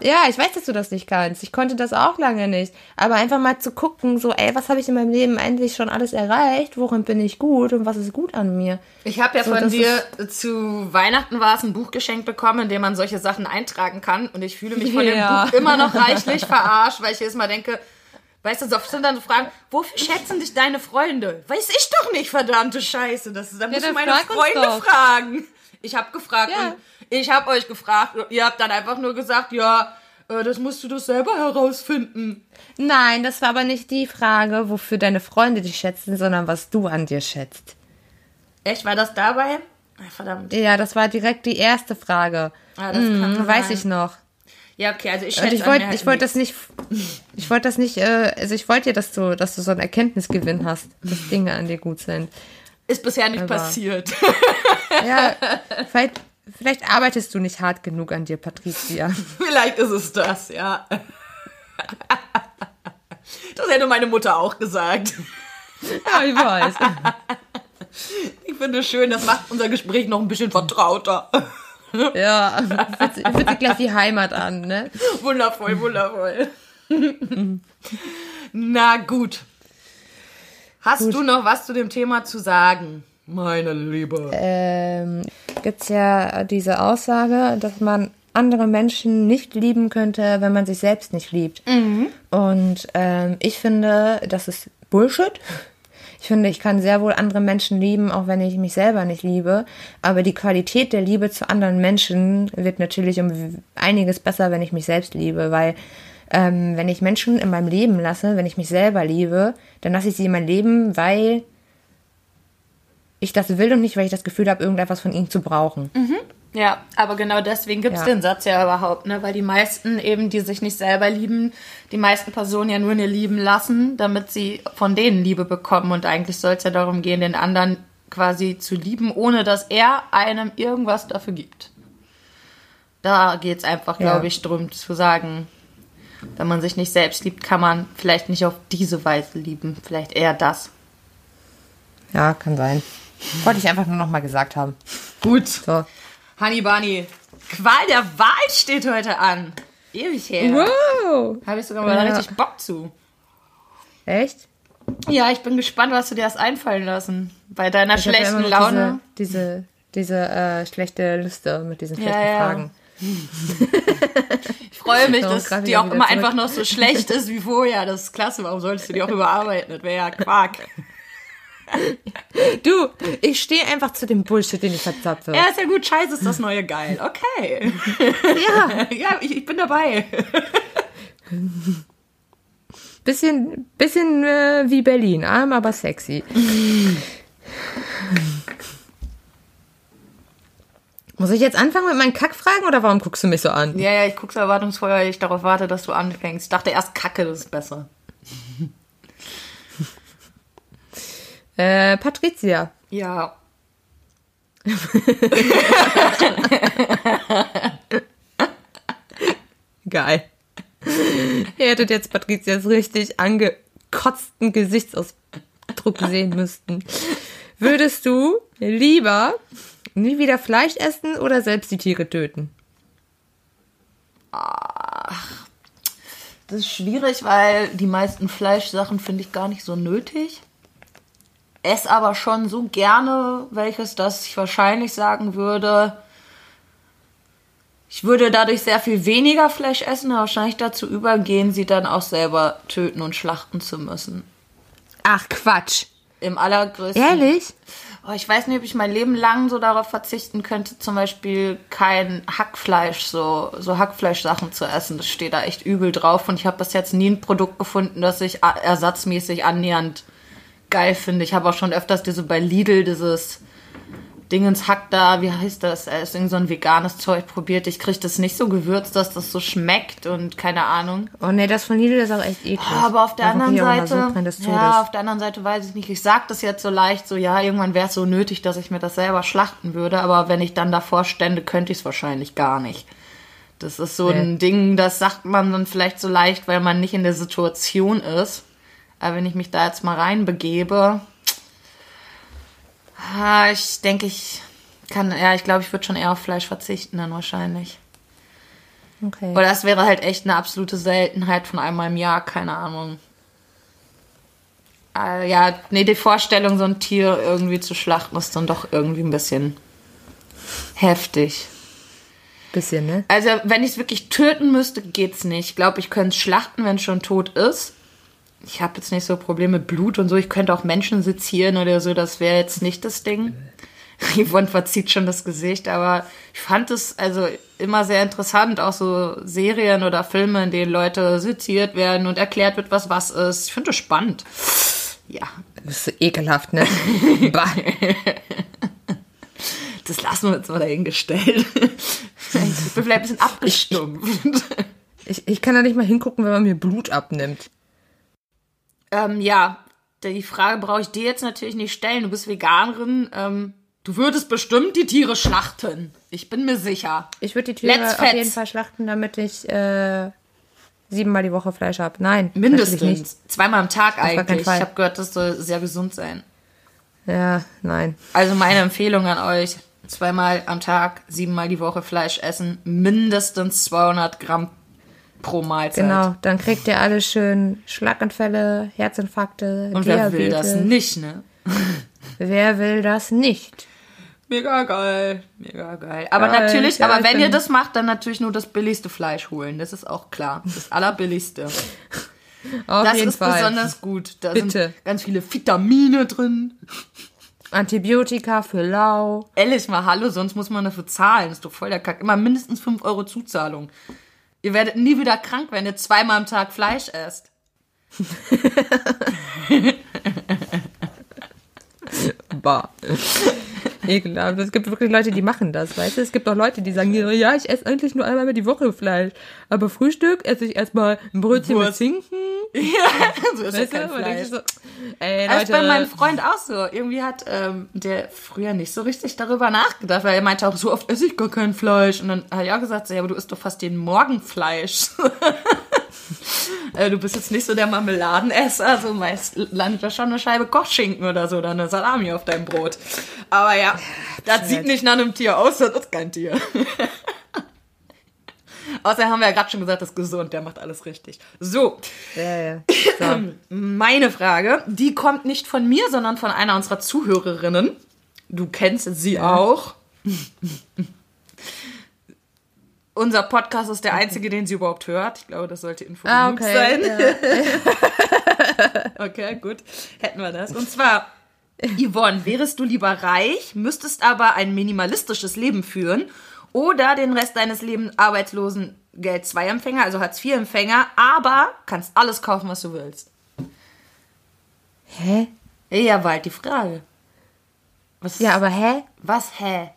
Ja, ich weiß, dass du das nicht kannst. Ich konnte das auch lange nicht. Aber einfach mal zu gucken, so, ey, was habe ich in meinem Leben eigentlich schon alles erreicht? Worin bin ich gut und was ist gut an mir? Ich habe ja So, von dir zu Weihnachten war es ein Buch geschenkt bekommen, in dem man solche Sachen eintragen kann. Und ich fühle mich von Ja. dem Buch immer noch *laughs* reichlich verarscht, weil ich jedes Mal denke, weißt du, so oft sind dann so Fragen, wofür schätzen dich deine Freunde? Weiß ich doch nicht, verdammte Scheiße. Das ist, dann muss ich meine Freunde fragen. Ich habe gefragt Ja. und ich habe euch gefragt. und Ihr habt dann einfach nur gesagt, ja, äh, das musst du doch selber herausfinden. Nein, das war aber nicht die Frage, wofür deine Freunde dich schätzen, sondern was du an dir schätzt. Echt, war das dabei? Verdammt. Ja, das war direkt die erste Frage. Ah, das Mhm, weiß ich noch. Ja, okay, also ich Und schätze ich wollte halt nichts. das nicht, *laughs* ich wollte das nicht, äh, also ich wollte dir, dass du, dass du so einen Erkenntnisgewinn hast, dass *laughs* Dinge an dir gut sind. Ist bisher nicht Aber- passiert. Ja, *laughs* vielleicht, vielleicht arbeitest du nicht hart genug an dir, Patricia. *laughs* Vielleicht ist es das, ja. Das hätte meine Mutter auch gesagt. Ja, ich weiß. Ich finde es schön, das macht unser Gespräch noch ein bisschen vertrauter. Ja, fühlt sich- fühlt sich gleich wie Heimat an, ne? Wundervoll, wundervoll. Na gut. Hast du noch was zu dem Thema zu sagen, meine Liebe? ähm, gibt es ja diese Aussage, dass man andere Menschen nicht lieben könnte, wenn man sich selbst nicht liebt. Und ähm, ich finde, das ist Bullshit. Ich finde, ich kann sehr wohl andere Menschen lieben, auch wenn ich mich selber nicht liebe. Aber die Qualität der Liebe zu anderen Menschen wird natürlich um einiges besser, wenn ich mich selbst liebe, weil ähm, wenn ich Menschen in meinem Leben lasse, wenn ich mich selber liebe, dann lasse ich sie in mein Leben, weil ich das will und nicht, weil ich das Gefühl habe, irgendetwas von ihnen zu brauchen. Ja, aber genau deswegen gibt's Ja. den Satz ja überhaupt, ne? Weil die meisten eben, die sich nicht selber lieben, die meisten Personen ja nur eine lieben lassen, damit sie von denen Liebe bekommen. Und eigentlich soll es ja darum gehen, den anderen quasi zu lieben, ohne dass er einem irgendwas dafür gibt. Da geht's einfach, Ja. glaube ich, drum zu sagen, wenn man sich nicht selbst liebt, kann man vielleicht nicht auf diese Weise lieben. Vielleicht eher das. Ja, kann sein. Wollte ich einfach nur noch mal gesagt haben. Gut. So. Honey Bunny, Qual der Wahl steht heute an. Ewig her. Wow. Habe ich sogar mal Ja. richtig Bock zu. Echt? Ja, ich bin gespannt, was du dir hast einfallen lassen. Bei deiner Ich ja schlechten immer noch Laune. Diese, diese, diese äh, schlechte Liste mit diesen schlechten ja. Fragen. Ich freue *laughs* mich, dass die auch immer zurück. einfach noch so schlecht ist wie vorher. Das ist klasse. Warum solltest du die auch überarbeiten? Das wäre ja Quark. *laughs* Du, ich stehe einfach zu dem Bullshit, den ich verzapfe. Ja, ist ja gut. Scheiße ist das neue Geil. Okay. Ja. *laughs* Ja, ich, ich bin dabei. Bisschen, bisschen äh, wie Berlin, arm, aber sexy. Muss ich jetzt anfangen mit meinen Kackfragen oder warum guckst du mich so an? Ja, ja, ich gucke so erwartungsvoll, weil ich darauf warte, dass du anfängst. Ich dachte erst Kacke, das ist besser. Äh, Patricia. Ja. Geil. Ihr hättet jetzt Patricias richtig angekotzten Gesichtsausdruck sehen müssten. Würdest du lieber nie wieder Fleisch essen oder selbst die Tiere töten? Das ist schwierig, weil die meisten Fleischsachen finde ich gar nicht so nötig. Ess aber schon so gerne welches, dass ich wahrscheinlich sagen würde, ich würde dadurch sehr viel weniger Fleisch essen, aber wahrscheinlich dazu übergehen, sie dann auch selber töten und schlachten zu müssen. Ach, Quatsch. Im allergrößten. Ehrlich? Oh, ich weiß nicht, ob ich mein Leben lang so darauf verzichten könnte, zum Beispiel kein Hackfleisch, so, so Hackfleischsachen zu essen. Das steht da echt übel drauf und ich habe bis jetzt nie ein Produkt gefunden, das ich a- ersatzmäßig annähernd geil finde. Ich habe auch schon öfters diese bei Lidl dieses Dingens Hack da, wie heißt das? Äh, Ist irgend so ein veganes Zeug probiert. Ich kriege das nicht so gewürzt, dass das so schmeckt und keine Ahnung. Oh nee, das von Lidl ist auch echt eklig. Ah, Aber auf der Da anderen Seite, Todes. ja, auf der anderen Seite weiß ich nicht. Ich sag das jetzt so leicht, so ja, irgendwann wäre es so nötig, dass ich mir das selber schlachten würde. Aber wenn ich dann davor stände, könnte ich es wahrscheinlich gar nicht. Das ist so ein Nee. Ding, das sagt man dann vielleicht so leicht, weil man nicht in der Situation ist. Aber wenn ich mich da jetzt mal reinbegebe, ich denke, ich kann, ja, ich glaube, ich würde schon eher auf Fleisch verzichten dann wahrscheinlich. Okay. Oder das wäre halt echt eine absolute Seltenheit von einmal im Jahr, keine Ahnung. Äh, ja, nee, die Vorstellung, so ein Tier irgendwie zu schlachten, ist dann doch irgendwie ein bisschen heftig. Bisschen, ne? Also, wenn ich es wirklich töten müsste, geht's nicht. Ich glaube, ich könnte es schlachten, wenn es schon tot ist. Ich habe jetzt nicht so Probleme mit Blut und so. Ich könnte auch Menschen sezieren oder so. Das wäre jetzt nicht das Ding. *laughs* Yvonne verzieht schon das Gesicht, aber ich fand es also immer sehr interessant, auch so Serien oder Filme, in denen Leute seziert werden und erklärt wird, was was ist. Ich finde das spannend. Ja, Du bist so ekelhaft, ne? *laughs* das lassen wir jetzt mal dahingestellt. Ich bin vielleicht ein bisschen abgestumpft. Ich, ich kann da nicht mal hingucken, wenn man mir Blut abnimmt. Ähm, ja, die Frage brauche ich dir jetzt natürlich nicht stellen. Du bist Veganerin. Ähm, du würdest bestimmt die Tiere schlachten. Ich bin mir sicher. Ich würde die Tiere Let's auf fetz. jeden Fall schlachten, damit ich äh, siebenmal die Woche Fleisch habe. Nein, Mindestens. nicht. Zweimal am Tag keinen eigentlich. Ich habe gehört, das soll sehr gesund sein. Ja, nein. Also meine Empfehlung an euch. Zweimal am Tag, siebenmal die Woche Fleisch essen. Mindestens 200 Gramm pro Mahlzeit. Genau, dann kriegt ihr alle schön Schlaganfälle, Herzinfarkte, Und wer will Diabetes. das nicht, ne? *laughs* Wer will das nicht? Mega geil. Mega geil. Aber Geil, natürlich, ja, aber wenn ihr das macht, dann natürlich nur das billigste Fleisch holen. Das ist auch klar. Das allerbilligste. *laughs* Auf das jeden ist Fall. besonders gut. Da Bitte. sind ganz viele Vitamine drin. Antibiotika für Lau. Ehrlich mal, hallo, sonst muss man dafür zahlen. Das ist doch voll der Kack. Immer mindestens 5 Euro Zuzahlung. Ihr werdet nie wieder krank, wenn ihr zweimal am Tag Fleisch esst. *laughs* Bah. Ekelhaft. Es gibt wirklich Leute, die machen das, weißt du? Es gibt auch Leute, die sagen, ja, ich esse eigentlich nur einmal die Woche Fleisch. Aber Frühstück esse ich erstmal ein Brötchen mit Wurst. Zinken. *laughs* so ist ja Weißt du? kein denkst Fleisch. so, ey, Das ist Leute. bei meinem Freund auch so. Irgendwie hat ähm, der früher nicht so richtig darüber nachgedacht, weil er meinte auch, so oft esse ich gar kein Fleisch. Und dann habe ich auch gesagt, so, ja, aber du isst doch fast jeden Morgen Fleisch. *laughs* *laughs* Äh, du bist jetzt nicht so der Marmeladenesser, also meist landet da schon eine Scheibe Kochschinken oder so, oder eine Salami auf deinem Brot. Aber ja, das sieht nicht nach einem Tier aus, das ist kein Tier. *laughs* Außerdem haben wir ja gerade schon gesagt, das ist gesund, der macht alles richtig. So, ja, ja. *clears throat* So. meine Frage, die kommt nicht von mir, sondern von einer unserer Zuhörerinnen. Du kennst sie auch. *laughs* Unser Podcast ist der einzige, den sie überhaupt hört. Ich glaube, das sollte Info Ah, okay. sein. Ja. *laughs* Okay, gut. Hätten wir das. Und zwar, Yvonne, wärest du lieber reich, müsstest aber ein minimalistisches Leben führen oder den Rest deines Lebens arbeitslosen Geld 2 Empfänger, also Hartz IV Empfänger, aber kannst alles kaufen, was du willst. Hä? Ja, war halt die Frage. Was, Ja, aber hä? was, hä?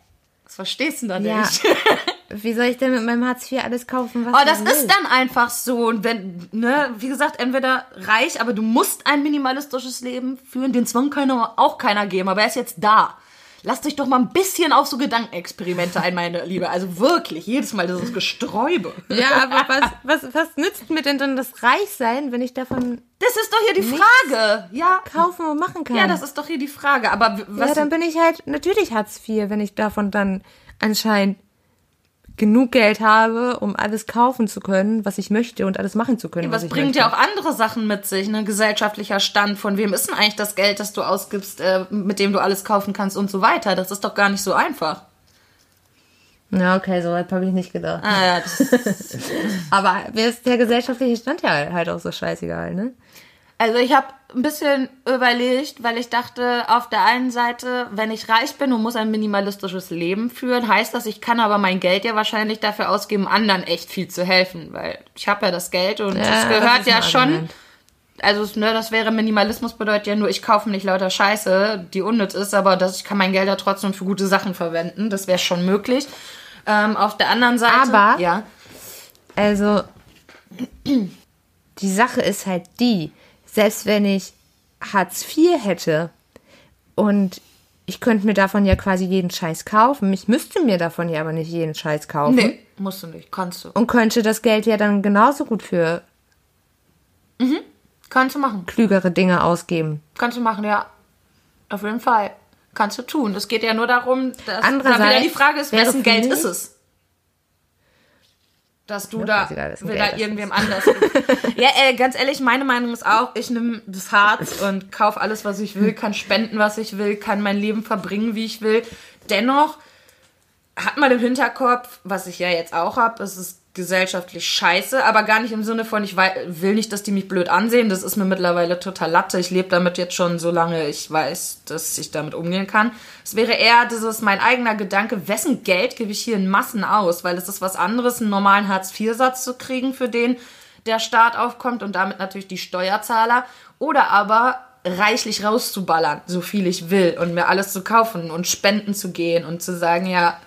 Was verstehst du da Ja. nicht? *laughs* Wie soll ich denn mit meinem Hartz IV alles kaufen, was Oh, das ist dann einfach so. Und wenn, ne, wie gesagt, entweder reich, aber du musst ein minimalistisches Leben führen. Den Zwang kann auch keiner geben, aber er ist jetzt da. Lass dich doch mal ein bisschen auf so Gedankenexperimente ein, meine Liebe. Also wirklich, jedes Mal dieses Gesträube. Ja, aber was, was, was nützt mir denn dann das Reichsein, wenn ich davon Das ist doch hier die Frage. Ja, kaufen und machen kann? ja, das ist doch hier die Frage. Aber was ja, dann bin ich halt natürlich Hartz IV, wenn ich davon dann anscheinend genug Geld habe, um alles kaufen zu können, was ich möchte und alles machen zu können, was, Was ich bringt möchte. ja auch andere Sachen mit sich, ne? Gesellschaftlicher Stand, von wem ist denn eigentlich das Geld, das du ausgibst, äh, mit dem du alles kaufen kannst und so weiter. Das ist doch gar nicht so einfach. Ja, okay, so weit habe ich nicht gedacht. Ah, ja, *laughs* *laughs* Aber mir ist der gesellschaftliche Stand ja halt auch so scheißegal, ne? Also ich habe ein bisschen überlegt, weil ich dachte, auf der einen Seite, wenn ich reich bin und muss ein minimalistisches Leben führen, heißt das, ich kann aber mein Geld ja wahrscheinlich dafür ausgeben, anderen echt viel zu helfen, weil ich habe ja das Geld und Ja, das das gehört ja schon also ne, das wäre Minimalismus bedeutet ja nur, ich kaufe nicht lauter Scheiße, die unnütz ist, aber dass ich kann mein Geld ja trotzdem für gute Sachen verwenden. Das wäre schon möglich. Ähm, auf der anderen Seite, Aber- ja, Also, die Sache ist halt die, selbst wenn ich Hartz IV hätte und ich könnte mir davon ja quasi jeden Scheiß kaufen, ich müsste mir davon ja aber nicht jeden Scheiß kaufen nee, musst du nicht, kannst du, und könnte das Geld ja dann genauso gut für kannst du machen, klügere Dinge ausgeben. kannst du machen, ja, auf jeden Fall, kannst du tun. Es geht ja nur darum, dass Andererseits da wieder die Frage ist, wessen Geld mich- ist es? Dass du Mir da, Geld da das irgendwem anders. *laughs* ja, äh, ganz ehrlich, meine Meinung ist auch, ich nehme das Harz und kaufe alles, was ich will, kann spenden, was ich will, kann mein Leben verbringen, wie ich will. Dennoch hat man im Hinterkopf, was ich ja jetzt auch habe, es ist gesellschaftlich scheiße, aber gar nicht im Sinne von, ich will nicht, dass die mich blöd ansehen. Das ist mir mittlerweile total Latte. Ich lebe damit jetzt schon so lange, ich weiß, dass ich damit umgehen kann. Es wäre eher dieses mein eigener Gedanke, wessen Geld gebe ich hier in Massen aus? Weil es ist was anderes, einen normalen Hartz-IV-Satz zu kriegen, für den der Staat aufkommt und damit natürlich die Steuerzahler. Oder aber reichlich rauszuballern, so viel ich will und mir alles zu kaufen und spenden zu gehen und zu sagen, ja,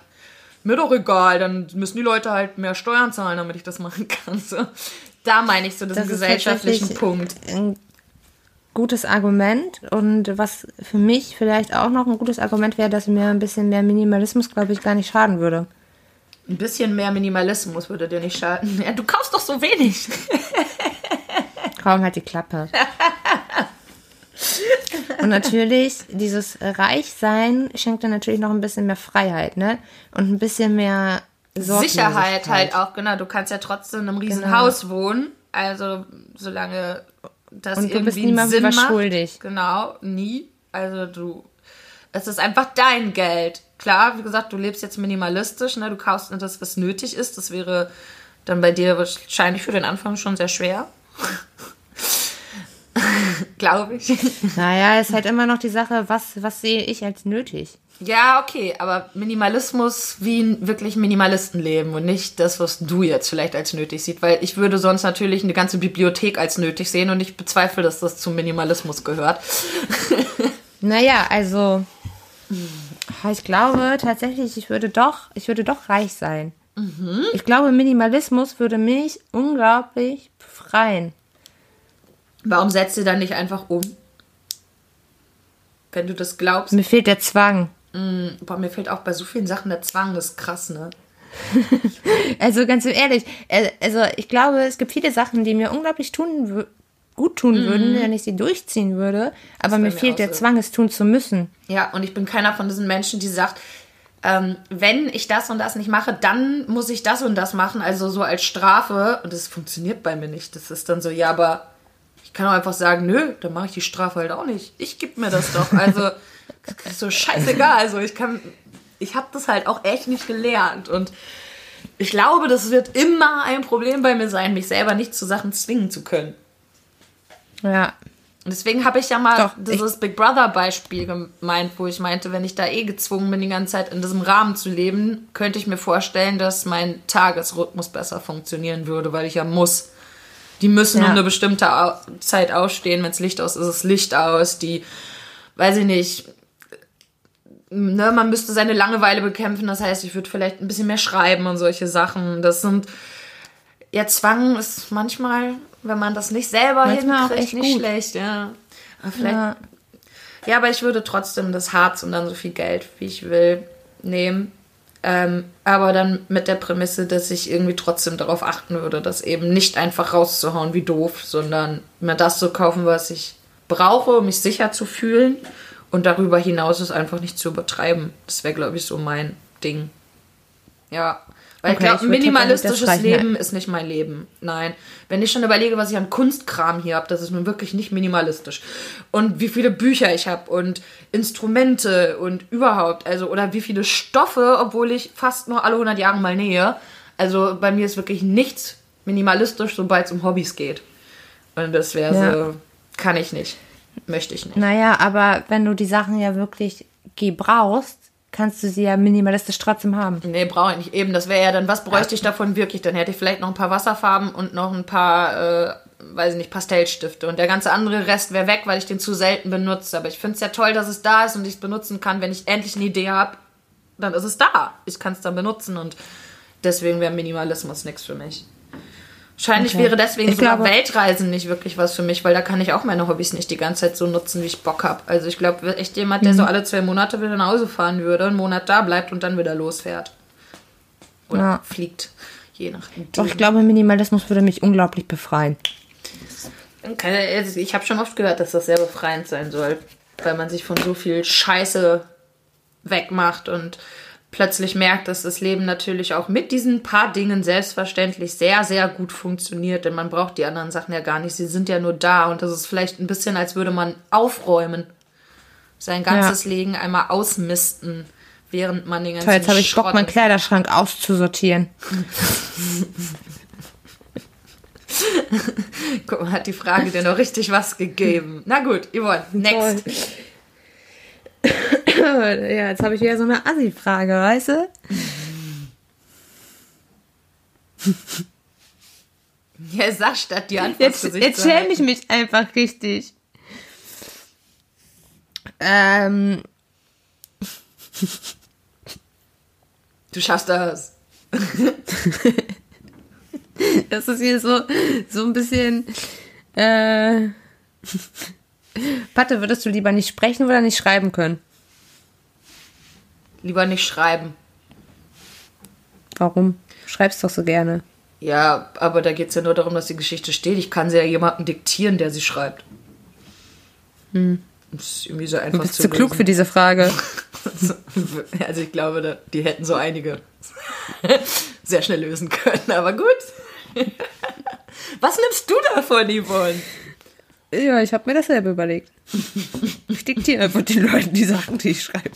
mir doch egal, dann müssen die Leute halt mehr Steuern zahlen, damit ich das machen kann. So. Da meine ich so diesen Das ist gesellschaftlichen Punkt. Ein gutes Argument und was für mich vielleicht auch noch ein gutes Argument wäre, dass mir ein bisschen mehr Minimalismus, glaube ich, gar nicht schaden würde. Ein bisschen mehr Minimalismus würde dir nicht schaden. Ja, du kaufst doch so wenig. Kaum halt die Klappe. *laughs* Und natürlich, dieses Reichsein schenkt dann natürlich noch ein bisschen mehr Freiheit, ne? Und ein bisschen mehr Sicherheit halt auch, genau. Du kannst ja trotzdem in einem riesen Genau. Haus wohnen. Also, solange das Und du irgendwie bist einen niemandem was schuldig. Genau, nie. Also, du, es ist einfach dein Geld. Klar, wie gesagt, du lebst jetzt minimalistisch, ne? Du kaufst nur das, was nötig ist. Das wäre dann bei dir wahrscheinlich für den Anfang schon sehr schwer. *laughs* Glaube ich. Naja, ist halt immer noch die Sache, was, was sehe ich als nötig? Ja, okay, aber Minimalismus wie ein wirklich Minimalisten leben und nicht das, was du jetzt vielleicht als nötig siehst, weil ich würde sonst natürlich eine ganze Bibliothek als nötig sehen und ich bezweifle, dass das zum Minimalismus gehört. *laughs* Naja, also ich glaube tatsächlich, ich würde doch, ich würde doch reich sein. Ich glaube, Minimalismus würde mich unglaublich befreien. Warum setzt du dann nicht einfach um? Wenn du das glaubst. Mir fehlt der Zwang. Boah, mir fehlt auch bei so vielen Sachen der Zwang, das ist krass, ne? *laughs* Also ganz ehrlich, äh, also ich glaube, es gibt viele Sachen, die mir unglaublich tun, gut tun würden, wenn ich sie durchziehen würde. Aber mir mir fehlt der so. Zwang, es tun zu müssen. Ja, und ich bin keiner von diesen Menschen, die sagt, ähm, wenn ich das und das nicht mache, dann muss ich das und das machen, also so als Strafe. Und das funktioniert bei mir nicht. Das ist dann so, ja, aber ich kann auch einfach sagen, nö, dann mache ich die Strafe halt auch nicht. Ich gebe mir das doch. Also *laughs* ist so scheißegal. Also ich kann, ich habe das halt auch echt nicht gelernt und ich glaube, das wird immer ein Problem bei mir sein, mich selber nicht zu Sachen zwingen zu können. Ja. Und deswegen habe ich ja mal Doch, dieses Big Brother Beispiel gemeint, wo ich meinte, wenn ich da eh gezwungen bin, die ganze Zeit in diesem Rahmen zu leben, könnte ich mir vorstellen, dass mein Tagesrhythmus besser funktionieren würde, weil ich ja muss. Die müssen Ja. um eine bestimmte Zeit ausstehen. Wenn es Licht aus ist, ist es Licht aus. Die, weiß ich nicht, ne, man müsste seine Langeweile bekämpfen. Das heißt, ich würde vielleicht ein bisschen mehr schreiben und solche Sachen. Das sind, ja, Zwang ist manchmal, wenn man das nicht selber Manchmal hinkriegt, echt nicht gut. schlecht, ja. Aber vielleicht, ja. ja. aber ich würde trotzdem das Harz und dann so viel Geld, wie ich will, nehmen. Ähm, aber dann mit der Prämisse, dass ich irgendwie trotzdem darauf achten würde, das eben nicht einfach rauszuhauen wie doof, sondern mir das zu kaufen, was ich brauche, um mich sicher zu fühlen. Und darüber hinaus es einfach nicht zu übertreiben. Das wäre, glaube ich, so mein Ding. Ja. Weil Okay, ich glaube, minimalistisches Leben ist nicht mein Leben. Nein. Wenn ich schon überlege, was ich an Kunstkram hier habe, das ist nun wirklich nicht minimalistisch. Und wie viele Bücher ich habe und Instrumente und überhaupt. Also, oder wie viele Stoffe, obwohl ich fast nur alle 100 Jahre mal nähe. Also, bei mir ist wirklich nichts minimalistisch, sobald es um Hobbys geht. Und das wäre Ja. so, kann ich nicht. Möchte ich nicht. Naja, aber wenn du die Sachen ja wirklich gebrauchst, kannst du sie ja minimalistisch trotzdem haben. Nee, brauche ich nicht. Eben, das wäre ja dann, was bräuchte ich davon wirklich? Dann hätte ich vielleicht noch ein paar Wasserfarben und noch ein paar, äh, weiß ich nicht, Pastellstifte. Und der ganze andere Rest wäre weg, weil ich den zu selten benutze. Aber ich finde es ja toll, dass es da ist und ich es benutzen kann. Wenn ich endlich eine Idee habe, dann ist es da. Ich kann es dann benutzen und deswegen wäre Minimalismus nichts für mich. Wahrscheinlich Okay. wäre deswegen Ich sogar glaube- Weltreisen nicht wirklich was für mich, weil da kann ich auch meine Hobbys nicht die ganze Zeit so nutzen, wie ich Bock habe. Also ich glaube, echt jemand, Mhm. der so alle zwei Monate wieder nach Hause fahren würde, einen Monat da bleibt und dann wieder losfährt. Oder Ja. fliegt. Je nachdem. Doch, ich glaube, Minimalismus würde mich unglaublich befreien. Also Ich habe schon oft gehört, dass das sehr befreiend sein soll, weil man sich von so viel Scheiße wegmacht und plötzlich merkt, dass das Leben natürlich auch mit diesen paar Dingen selbstverständlich sehr, sehr gut funktioniert, denn man braucht die anderen Sachen ja gar nicht. Sie sind ja nur da und das ist vielleicht ein bisschen, als würde man aufräumen. Sein ganzes Leben einmal ausmisten, während man den ganzen Toll, jetzt habe ich Bock, meinen Kleiderschrank auszusortieren. *laughs* Guck mal, hat die Frage dir noch richtig was gegeben. Na gut, Yvonne, next. *coughs* ja, jetzt habe ich wieder so eine Assi-Frage, weißt du? *laughs* Ja, sag statt die Antwort Jetzt, jetzt schäme ich mich einfach richtig. Ähm. Du schaffst das. *laughs* Das ist hier so, so ein bisschen. Äh, Patte, würdest du lieber nicht sprechen oder nicht schreiben können? Lieber nicht schreiben. Warum? Du schreibst doch so gerne. Ja, aber da geht es ja nur darum, dass die Geschichte steht. Ich kann sie ja jemandem diktieren, der sie schreibt. Hm. Das ist irgendwie so einfach Du bist zu klug für diese Frage. *laughs* Also ich glaube, die hätten so einige *laughs* sehr schnell lösen können, aber gut. *laughs* Was nimmst du davon, Yvonne? Ja, ich habe mir dasselbe überlegt. Ich diktiere einfach den Leuten die Sachen, die ich schreibe.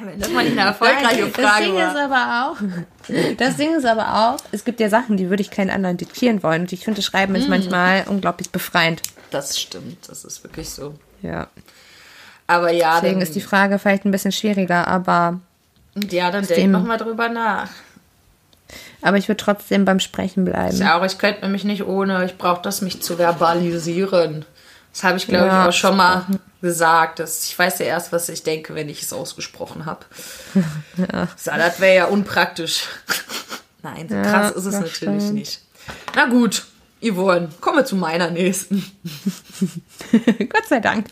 Wenn das mal nicht eine erfolgreiche das Frage Ding ist war. aber auch, das Ding ist aber auch, es gibt ja Sachen, die würde ich keinen anderen diktieren wollen. Und ich finde, Schreiben ist manchmal unglaublich befreiend. Das stimmt, das ist wirklich so. Ja. Aber ja, Deswegen dann, ist die Frage vielleicht ein bisschen schwieriger, aber, ja, dann denk dem- noch mal drüber nach. Aber ich würde trotzdem beim Sprechen bleiben. Ja, aber ich könnte nämlich nicht ohne, ich brauche das, mich zu verbalisieren. Das habe ich, glaube Ja, ich, auch schon mal gesagt. Dass ich weiß ja erst, was ich denke, wenn ich es ausgesprochen habe. *laughs* So, das wäre ja unpraktisch. *laughs* Nein, so Ja, krass ist es natürlich stimmt. nicht. Na gut, Yvonne, kommen wir zu meiner nächsten. *laughs* Gott sei Dank.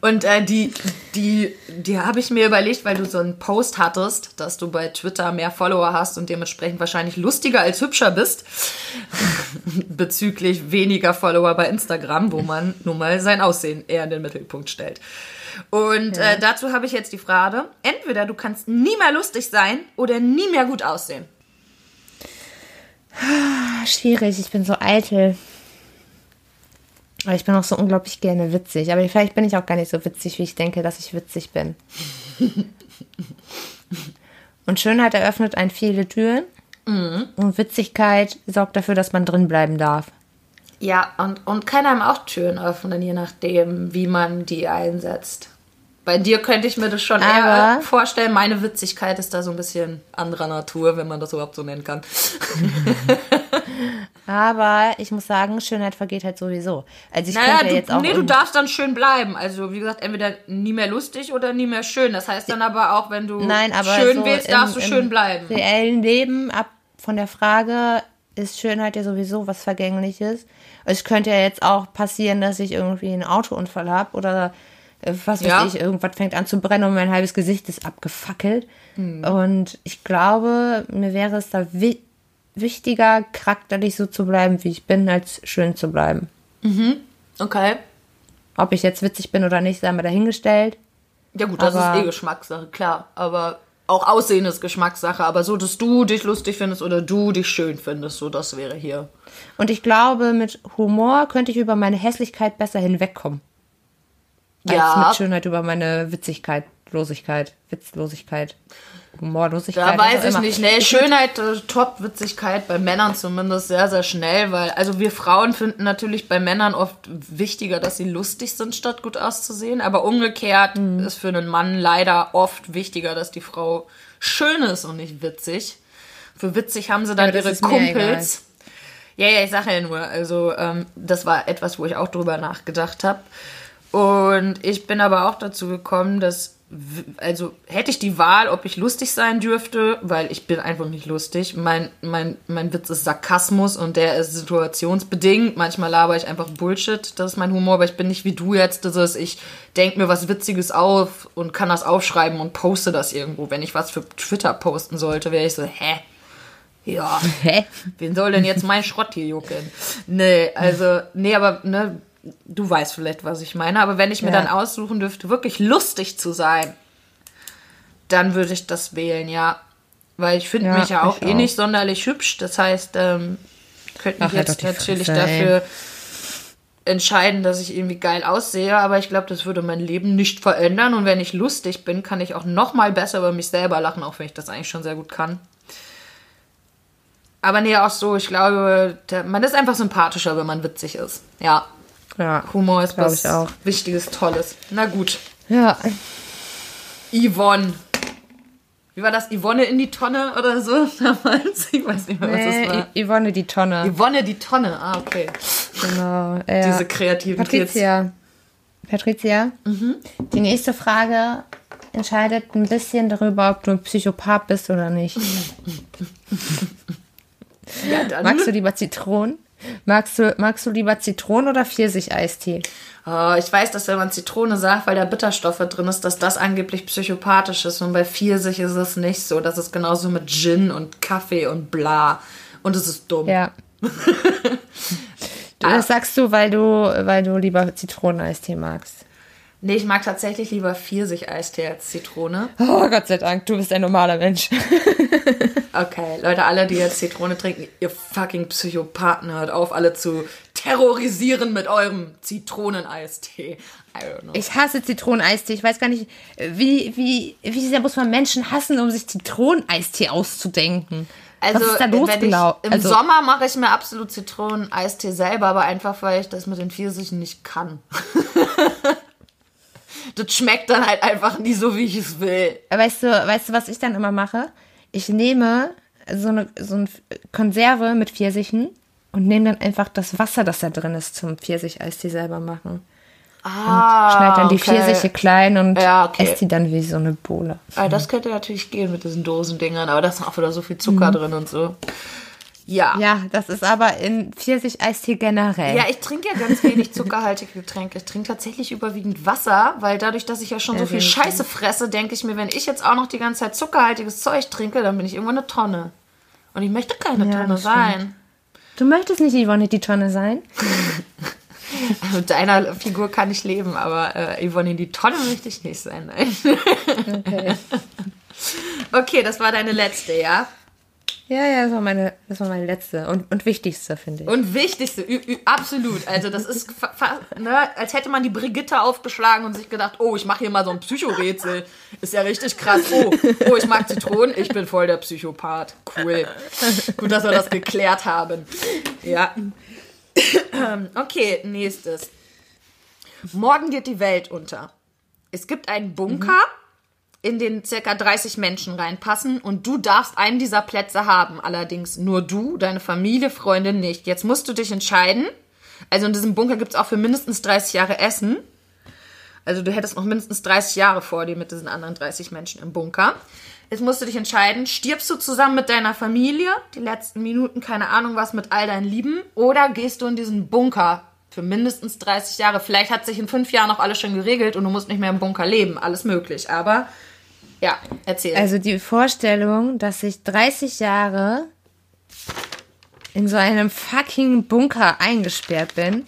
Und äh, die, die, die habe ich mir überlegt, weil du so einen Post hattest, dass du bei Twitter mehr Follower hast und dementsprechend wahrscheinlich lustiger als hübscher bist. *laughs* Bezüglich weniger Follower bei Instagram, wo man nun mal sein Aussehen eher in den Mittelpunkt stellt. Und äh, dazu habe ich jetzt die Frage: Entweder du kannst nie mehr lustig sein oder nie mehr gut aussehen. Ah, schwierig, ich bin so eitel. Aber ich bin auch so unglaublich gerne witzig. Aber vielleicht bin ich auch gar nicht so witzig, wie ich denke, dass ich witzig bin. *laughs* Und Schönheit eröffnet einen viele Türen. Und Witzigkeit sorgt dafür, dass man drin bleiben darf. Ja, und, und kann einem auch Türen öffnen, je nachdem, wie man die einsetzt. Bei dir könnte ich mir das schon eher Aber- vorstellen. Meine Witzigkeit ist da so ein bisschen anderer Natur, wenn man das überhaupt so nennen kann. *laughs* Aber ich muss sagen, Schönheit vergeht halt sowieso. Also ich Naja, könnte ja jetzt du, auch. nee, du darfst dann schön bleiben. Also, wie gesagt, entweder nie mehr lustig oder nie mehr schön. Das heißt dann aber auch, wenn du Nein, schön so willst, im- darfst du im schön bleiben. reellen Leben, ab von der Frage, ist Schönheit ja sowieso was Vergängliches. Es könnte ja jetzt auch passieren, dass ich irgendwie einen Autounfall habe oder was weiß Ja. ich, irgendwas fängt an zu brennen und mein halbes Gesicht ist abgefackelt. Hm. Und ich glaube, mir wäre es da wi wichtiger, charakterlich so zu bleiben, wie ich bin, als schön zu bleiben. Okay. Ob ich jetzt witzig bin oder nicht, sei mal dahingestellt. Ja gut, das Aber- ist eh Geschmackssache, klar. Aber auch Aussehen ist Geschmackssache. Aber so, dass du dich lustig findest oder du dich schön findest, so das wäre hier. Und ich glaube, mit Humor könnte ich über meine Hässlichkeit besser hinwegkommen. Als Ja. mit Schönheit über meine Witzigkeit, Losigkeit, Witzlosigkeit, Humorlosigkeit. Da weiß ich nicht. Nee, *laughs* Schönheit, äh, Top-Witzigkeit bei Männern zumindest sehr, sehr schnell, weil, also wir Frauen finden natürlich bei Männern oft wichtiger, dass sie lustig sind, statt gut auszusehen. Aber umgekehrt Mhm. ist für einen Mann leider oft wichtiger, dass die Frau schön ist und nicht witzig. Für witzig haben sie dann das ihre Kumpels. Ja, ja, ich sage ja nur, also ähm, das war etwas, wo ich auch drüber nachgedacht habe. Und ich bin aber auch dazu gekommen, dass, also hätte ich die Wahl, ob ich lustig sein dürfte, weil ich bin einfach nicht lustig. Mein, mein, mein Witz ist Sarkasmus und der ist situationsbedingt. Manchmal laber ich einfach Bullshit, das ist mein Humor, aber ich bin nicht wie du jetzt, das ist, ich denke mir was Witziges auf und kann das aufschreiben und poste das irgendwo. Wenn ich was für Twitter posten sollte, wäre ich so, hä? Ja, *laughs* Hä? Wen soll denn jetzt mein Schrott hier jucken? Nee, also, nee, aber, ne, du weißt vielleicht, was ich meine. Aber wenn ich mir Ja. dann aussuchen dürfte, wirklich lustig zu sein, dann würde ich das wählen, ja. Weil ich finde Ja, mich ja auch eh auch. nicht sonderlich hübsch. Das heißt, ähm, ich könnte mich Ach, jetzt natürlich Fresse, dafür entscheiden, dass ich irgendwie geil aussehe, aber ich glaube, das würde mein Leben nicht verändern. Und wenn ich lustig bin, kann ich auch noch mal besser über mich selber lachen, auch wenn ich das eigentlich schon sehr gut kann. Aber nee, auch so, ich glaube, man ist einfach sympathischer, wenn man witzig ist. Ja, Ja, Humor ist Glaub was ich auch. Wichtiges, Tolles. Na gut, ja. Yvonne. Wie war das? Yvonne in die Tonne oder so *laughs* damals? Ich weiß nicht mehr, was Nee, das war. Yvonne die Tonne. Yvonne die Tonne, ah, okay. Genau. Ja. Diese Kreativität. Patricia. Patricia, Mhm. die nächste Frage entscheidet ein bisschen darüber, ob du ein Psychopath bist oder nicht. *laughs* Ja. Magst du lieber Zitronen? Magst du, magst du lieber Zitronen oder Pfirsich-Eistee? Oh, ich weiß, dass wenn man Zitrone sagt, weil da Bitterstoffe drin ist, dass das angeblich psychopathisch ist. Und bei Pfirsich ist es nicht so. Das ist genauso mit Gin und Kaffee und bla. Und es ist dumm. Ja. *laughs* Das sagst du, weil du, weil du lieber Zitroneneistee magst. Nee, ich mag tatsächlich lieber Pfirsich-Eistee als Zitrone. Oh Gott sei Dank, du bist ein normaler Mensch. *laughs* Okay, Leute, alle, die jetzt Zitrone trinken, ihr fucking Psychopathen, hört auf, alle zu terrorisieren mit eurem Zitroneneistee. I don't know. Ich hasse Zitroneneistee. Ich weiß gar nicht, wie, wie, wie sehr muss man Menschen hassen, um sich Zitroneneistee auszudenken. Also, Was ist da los genau? im Also- Sommer mache ich mir absolut Zitroneneistee selber, aber einfach, weil ich das mit den Pfirsichen nicht kann. *laughs* das schmeckt dann halt einfach nie so, wie ich es will. Weißt du, weißt du, was ich dann immer mache? Ich nehme so eine, so eine Konserve mit Pfirsichen und nehme dann einfach das Wasser, das da drin ist, zum Pfirsich-Eistee selber machen. Ah, Schneid dann die okay. Pfirsiche klein und Ja, okay. esse die dann wie so eine Bohle. Ah, das könnte natürlich gehen mit diesen Dosendingern, aber da ist auch wieder so viel Zucker drin und so. Ja. Ja, das ist aber in Pfirsich-Eistee generell. Ja, ich trinke ja ganz wenig zuckerhaltige Getränke. Ich trinke tatsächlich überwiegend Wasser, weil dadurch, dass ich ja schon so viel Scheiße fresse, denke ich mir, wenn ich jetzt auch noch die ganze Zeit zuckerhaltiges Zeug trinke, dann bin ich irgendwann eine Tonne. Und ich möchte keine Ja, Tonne sein. Du möchtest nicht Yvonne die Tonne sein? *laughs* Mit deiner Figur kann ich leben, aber äh, Yvonne die Tonne möchte ich nicht sein. Nein. Okay. *laughs* Okay, das war deine letzte, ja? Ja, ja, das war meine, das war meine letzte und, und wichtigste, finde ich. Und wichtigste, absolut. Also das ist, ne, als hätte man die Brigitte aufgeschlagen und sich gedacht, oh, ich mache hier mal so ein Psychorätsel. Ist ja richtig krass. Oh, oh, ich mag Zitronen, ich bin voll der Psychopath. Cool. Gut, dass wir das geklärt haben. Ja. *clears throat* Okay, nächstes. Morgen geht die Welt unter. Es gibt einen Bunker, in den circa 30 Menschen reinpassen und du darfst einen dieser Plätze haben. Allerdings nur du, deine Familie, Freunde nicht. Jetzt musst du dich entscheiden. Also in diesem Bunker gibt es auch für mindestens 30 Jahre Essen. Also du hättest noch mindestens 30 Jahre vor dir mit diesen anderen 30 Menschen im Bunker. Jetzt musst du dich entscheiden, stirbst du zusammen mit deiner Familie, die letzten Minuten, keine Ahnung was, mit all deinen Lieben, oder gehst du in diesen Bunker für mindestens 30 Jahre. Vielleicht hat sich in fünf Jahren auch alles schon geregelt und du musst nicht mehr im Bunker leben. Alles möglich. Aber ja, erzähl. Also die Vorstellung, dass ich 30 Jahre in so einem fucking Bunker eingesperrt bin.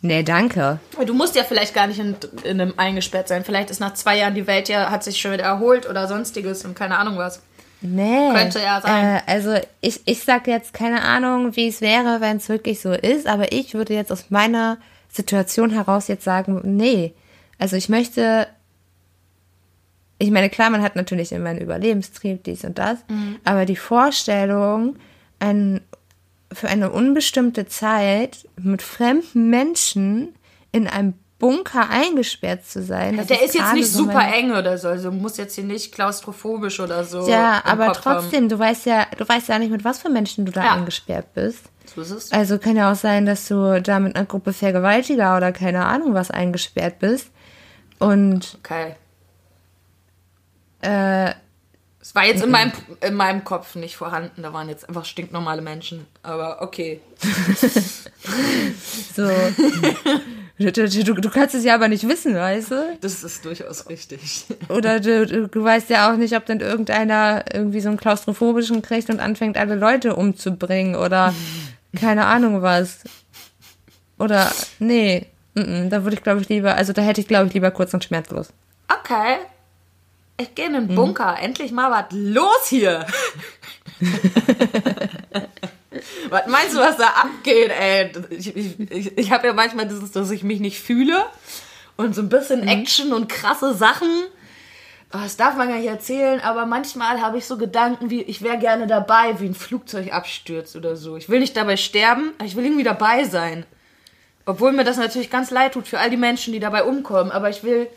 Nee, danke. Du musst ja vielleicht gar nicht in, in einem eingesperrt sein. Vielleicht ist nach zwei Jahren die Welt ja, hat sich schon wieder erholt oder sonstiges und keine Ahnung was. Nee. Könnte ja sein. Äh, also ich, ich sag jetzt keine Ahnung, wie es wäre, wenn es wirklich so ist, aber ich würde jetzt aus meiner Situation heraus jetzt sagen, nee. Also ich möchte, ich meine, klar, man hat natürlich immer einen Überlebenstrieb, dies und das, Mhm. aber die Vorstellung, ein, für eine unbestimmte Zeit mit fremden Menschen in einem Bunker eingesperrt zu sein. das Der ist jetzt nicht so super eng oder so. Also muss jetzt hier nicht klaustrophobisch oder so. Ja, aber Kopf haben. trotzdem, du weißt ja, du weißt ja nicht, mit was für Menschen du da Ja. eingesperrt bist. So ist es. Also kann ja auch sein, dass du da mit einer Gruppe Vergewaltiger oder keine Ahnung was eingesperrt bist. Und Okay. Äh, Es war jetzt in meinem, in meinem Kopf nicht vorhanden. Da waren jetzt einfach stinknormale Menschen. Aber okay. *laughs* so. du, du, kannst es ja aber nicht wissen, weißt du? Das ist durchaus richtig. Oder du, du, weißt ja auch nicht, ob dann irgendeiner irgendwie so einen klaustrophobischen kriegt und anfängt, alle Leute umzubringen oder keine Ahnung was. Oder, nee, mm -mm, da würde ich glaube ich lieber, also da hätte ich glaube ich lieber kurz und schmerzlos. Okay. Ich gehe in den Bunker. Endlich mal was los hier. *laughs* was meinst du, was da abgeht, ey? Ich, ich, ich, ich habe ja manchmal dieses, dass ich mich nicht fühle. Und so ein bisschen Action und krasse Sachen. Oh, Das darf man gar nicht erzählen, aber manchmal habe ich so Gedanken wie, ich wäre gerne dabei, wie ein Flugzeug abstürzt oder so. Ich will nicht dabei sterben, aber ich will irgendwie dabei sein. Obwohl mir das natürlich ganz leid tut für all die Menschen, die dabei umkommen. Aber ich will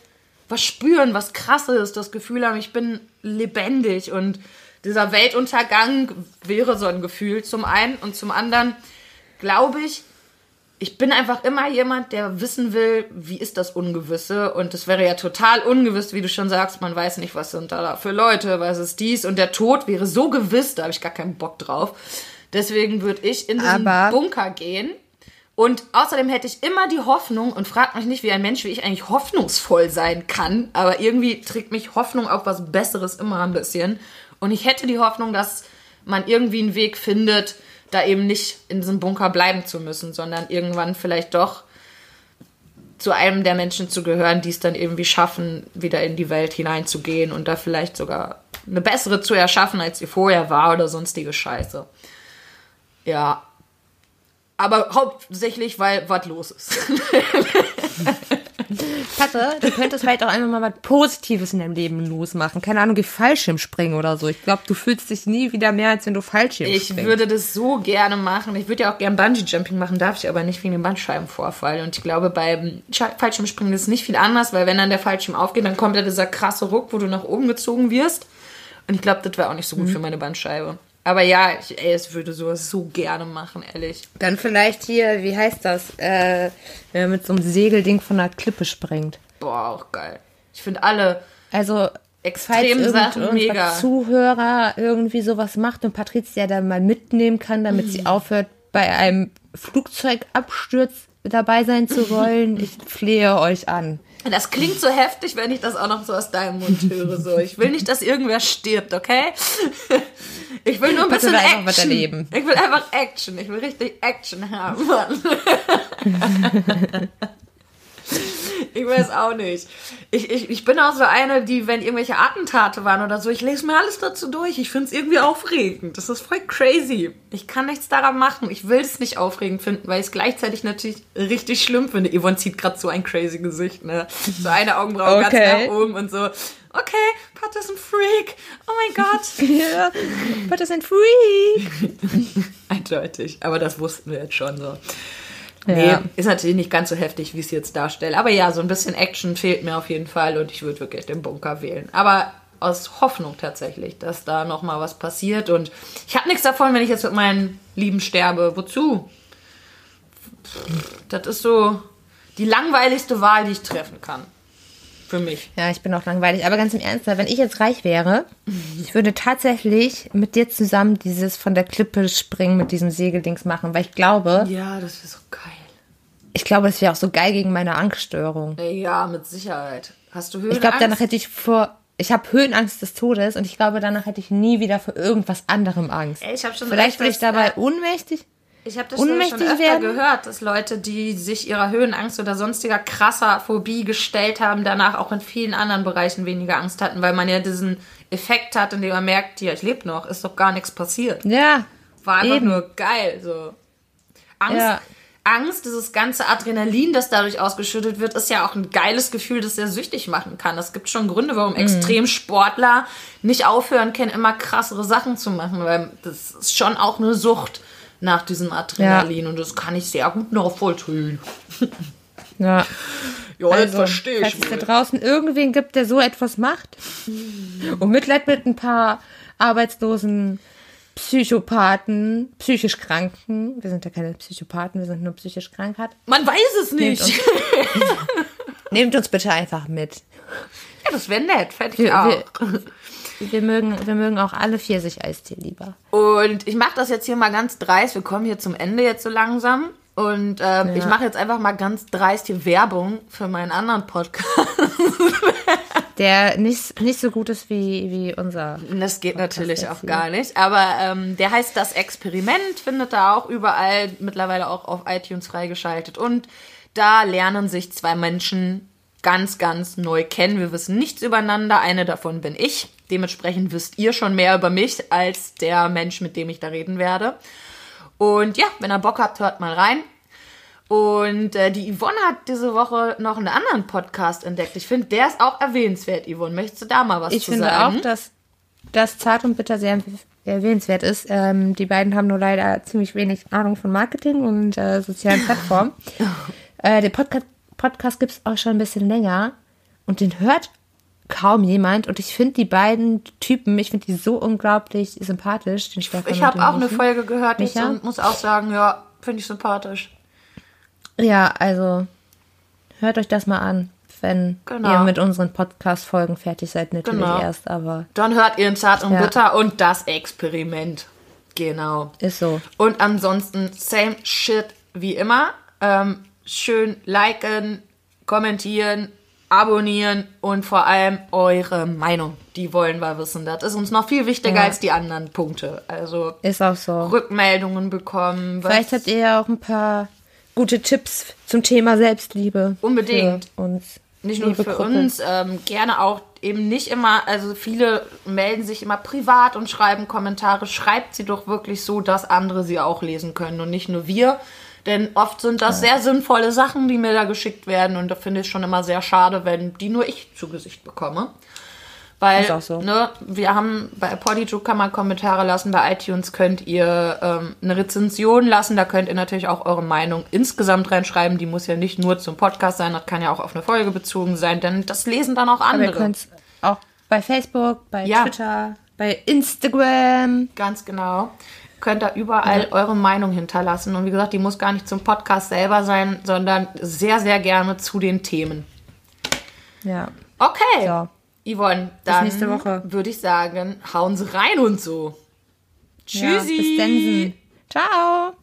was spüren, was krasses, das Gefühl haben, ich bin lebendig. Und dieser Weltuntergang wäre so ein Gefühl zum einen. Und zum anderen glaube ich, ich bin einfach immer jemand, der wissen will, wie ist das Ungewisse. Und es wäre ja total ungewiss, wie du schon sagst, man weiß nicht, was sind da für Leute, was ist dies. Und der Tod wäre so gewiss, da habe ich gar keinen Bock drauf. Deswegen würde ich in diesen Aber- Bunker gehen. Und außerdem hätte ich immer die Hoffnung und fragt mich nicht, wie ein Mensch wie ich eigentlich hoffnungsvoll sein kann. Aber irgendwie trägt mich Hoffnung auf was Besseres immer ein bisschen. Und ich hätte die Hoffnung, dass man irgendwie einen Weg findet, da eben nicht in diesem Bunker bleiben zu müssen, sondern irgendwann vielleicht doch zu einem der Menschen zu gehören, die es dann irgendwie schaffen, wieder in die Welt hineinzugehen und da vielleicht sogar eine bessere zu erschaffen, als sie vorher war oder sonstige Scheiße. Ja. Aber hauptsächlich, weil was los ist. *laughs* Patte, du könntest vielleicht auch einfach mal was Positives in deinem Leben losmachen. Keine Ahnung, wie Fallschirm springen oder so. Ich glaube, du fühlst dich nie wieder mehr, als wenn du Fallschirm Ich springst. würde das so gerne machen. Ich würde ja auch gerne Bungee-Jumping machen, darf ich aber nicht wegen dem Bandscheibenvorfall. Und ich glaube, beim Fallschirmspringen ist es nicht viel anders, weil wenn dann der Fallschirm aufgeht, dann kommt ja dieser krasse Ruck, wo du nach oben gezogen wirst. Und ich glaube, das wäre auch nicht so gut für meine Bandscheibe. Aber ja, ich, ey, ich würde sowas so gerne machen, ehrlich. Dann vielleicht hier, wie heißt das, äh, wenn man mit so einem Segelding von einer Klippe springt. Boah, auch geil. Ich finde alle Also, Extrem Sachen mega. Zuhörer irgendwie sowas macht und Patricia dann mal mitnehmen kann, damit sie aufhört, bei einem Flugzeugabsturz dabei sein zu wollen, *laughs* ich flehe euch an. Das klingt so heftig, wenn ich das auch noch so aus deinem Mund höre. So, ich will nicht, dass irgendwer stirbt, okay? *laughs* Ich will nur ein bisschen Action. erleben. Ich will einfach Action. Ich will richtig Action haben. *laughs* *laughs* Ich weiß auch nicht. Ich, ich, ich bin auch so eine, die, wenn irgendwelche Attentate waren oder so, ich lese mir alles dazu durch. Ich finde es irgendwie aufregend. Das ist voll crazy. Ich kann nichts daran machen. Ich will es nicht aufregend finden, weil ich es gleichzeitig natürlich richtig schlimm finde. Yvonne zieht gerade so ein crazy Gesicht, ne? So eine Augenbraue Okay. ganz nach oben und so. Okay, Pat ist ein Freak. Oh mein Gott. *laughs* Ja, was ist ein Freak? Eindeutig. Aber das wussten wir jetzt schon so. Nee, Ja. ist natürlich nicht ganz so heftig, wie ich es jetzt darstelle. Aber ja, so ein bisschen Action fehlt mir auf jeden Fall und ich würde wirklich den Bunker wählen. Aber aus Hoffnung tatsächlich, dass da noch mal was passiert. Und ich habe nichts davon, wenn ich jetzt mit meinen Lieben sterbe. Wozu? Das ist so die langweiligste Wahl, die ich treffen kann. Für mich. Ja, ich bin auch langweilig. Aber ganz im Ernst, wenn ich jetzt reich wäre, ich würde tatsächlich mit dir zusammen dieses von der Klippe springen mit diesem Segeldings machen, weil ich glaube, Ja, das ist so geil. ich glaube, das wäre auch so geil gegen meine Angststörung. Ja, mit Sicherheit. Hast du Höhenangst? Ich glaube, danach hätte ich vor, ich habe Höhenangst des Todes und ich glaube, danach hätte ich nie wieder vor irgendwas anderem Angst. Ey, ich hab schon Vielleicht würde öfters, ich dabei äh, ohnmächtig. Ich habe das schon ohnmächtig öfter werden? gehört, dass Leute, die sich ihrer Höhenangst oder sonstiger krasser Phobie gestellt haben, danach auch in vielen anderen Bereichen weniger Angst hatten, weil man ja diesen Effekt hat, in dem man merkt, ja, ich lebe noch, ist doch gar nichts passiert. Ja. War einfach Eben. nur geil. So. Angst, Ja. Angst, dieses ganze Adrenalin, das dadurch ausgeschüttet wird, ist ja auch ein geiles Gefühl, das sehr süchtig machen kann. Es gibt schon Gründe, Mhm. warum Extremsportler nicht aufhören können, immer krassere Sachen zu machen, weil das ist schon auch eine Sucht nach diesem Adrenalin und das kann ich sehr gut nachvollziehen. *laughs* Ja. Ja, das Also, verstehe falls ich es da draußen irgendwen gibt, der so etwas macht und Mitleid mit ein paar arbeitslosen Psychopathen, psychisch Kranken, wir sind ja keine Psychopathen, wir sind nur psychisch krank hat, Man weiß es nicht. Nehmt *laughs* nehmt uns bitte einfach mit. Ja, das wäre nett, ich Wir, auch. wir, wir, mögen, wir mögen auch alle Pfirsich-Eistee lieber. Und ich mache das jetzt hier mal ganz dreist. Wir kommen hier zum Ende jetzt so langsam. Und ähm, ich mache jetzt einfach mal ganz dreist hier Werbung für meinen anderen Podcast. *laughs* Der nicht, nicht so gut ist wie, wie unser. Das geht natürlich jetzt auch hier. gar nicht. Aber ähm, der heißt Das Experiment, findet er auch überall, mittlerweile auch auf iTunes freigeschaltet. Und da lernen sich zwei Menschen ganz, ganz neu kennen. Wir wissen nichts übereinander. Eine davon bin ich. Dementsprechend wisst ihr schon mehr über mich als der Mensch, mit dem ich da reden werde. Und ja, wenn ihr Bock habt, hört mal rein. Und äh, die Yvonne hat diese Woche noch einen anderen Podcast entdeckt. Ich finde, der ist auch erwähnenswert, Yvonne. Möchtest du da mal was Ich zu finde sagen? auch, dass das Zart und Bitter sehr erwähnenswert ist. Ähm, die beiden haben nur leider ziemlich wenig Ahnung von Marketing und äh, sozialen Plattformen. *laughs* äh, den Podca Podcast gibt es auch schon ein bisschen länger und den hört kaum jemand. Und ich finde die beiden Typen, ich finde die so unglaublich sympathisch. Den Stefan Ich habe auch eine Michi. Folge gehört Micha? und muss auch sagen, ja, finde ich sympathisch. Ja, also hört euch das mal an, wenn Genau. ihr mit unseren Podcast-Folgen fertig seid, natürlich Genau. erst, aber Dann hört ihr in Zart und Ja. Bitter und das Experiment. Genau. ist so. Und ansonsten same shit wie immer. Ähm, schön liken, kommentieren, abonnieren und vor allem eure Meinung. Die wollen wir wissen. Das ist uns noch viel wichtiger Ja. als die anderen Punkte. Also Ist auch so. Rückmeldungen bekommen. Vielleicht habt ihr ja auch ein paar gute Tipps zum Thema Selbstliebe. Unbedingt. Für uns. Nicht nur für Gruppe. uns, ähm, gerne auch eben nicht immer, also viele melden sich immer privat und schreiben Kommentare. Schreibt sie doch wirklich so, dass andere sie auch lesen können und nicht nur wir. Denn oft sind das sehr sinnvolle Sachen, die mir da geschickt werden und da finde ich schon immer sehr schade, wenn die nur ich zu Gesicht bekomme. Weil, Ist auch so. ne, wir haben bei Podigy kann man Kommentare lassen, bei iTunes könnt ihr ähm, eine Rezension lassen, da könnt ihr natürlich auch eure Meinung insgesamt reinschreiben, die muss ja nicht nur zum Podcast sein, das kann ja auch auf eine Folge bezogen sein, denn das lesen dann auch Aber ihr andere. könnt es auch bei Facebook, bei Ja. Twitter, bei Instagram. Ganz genau. Könnt da überall eure Meinung hinterlassen. Und wie gesagt, die muss gar nicht zum Podcast selber sein, sondern sehr, sehr gerne zu den Themen. Ja. Okay. So. Yvonne, dann nächste Woche. würde ich sagen, hauen Sie rein und so. ja Tschüssi. bis dann. Ciao.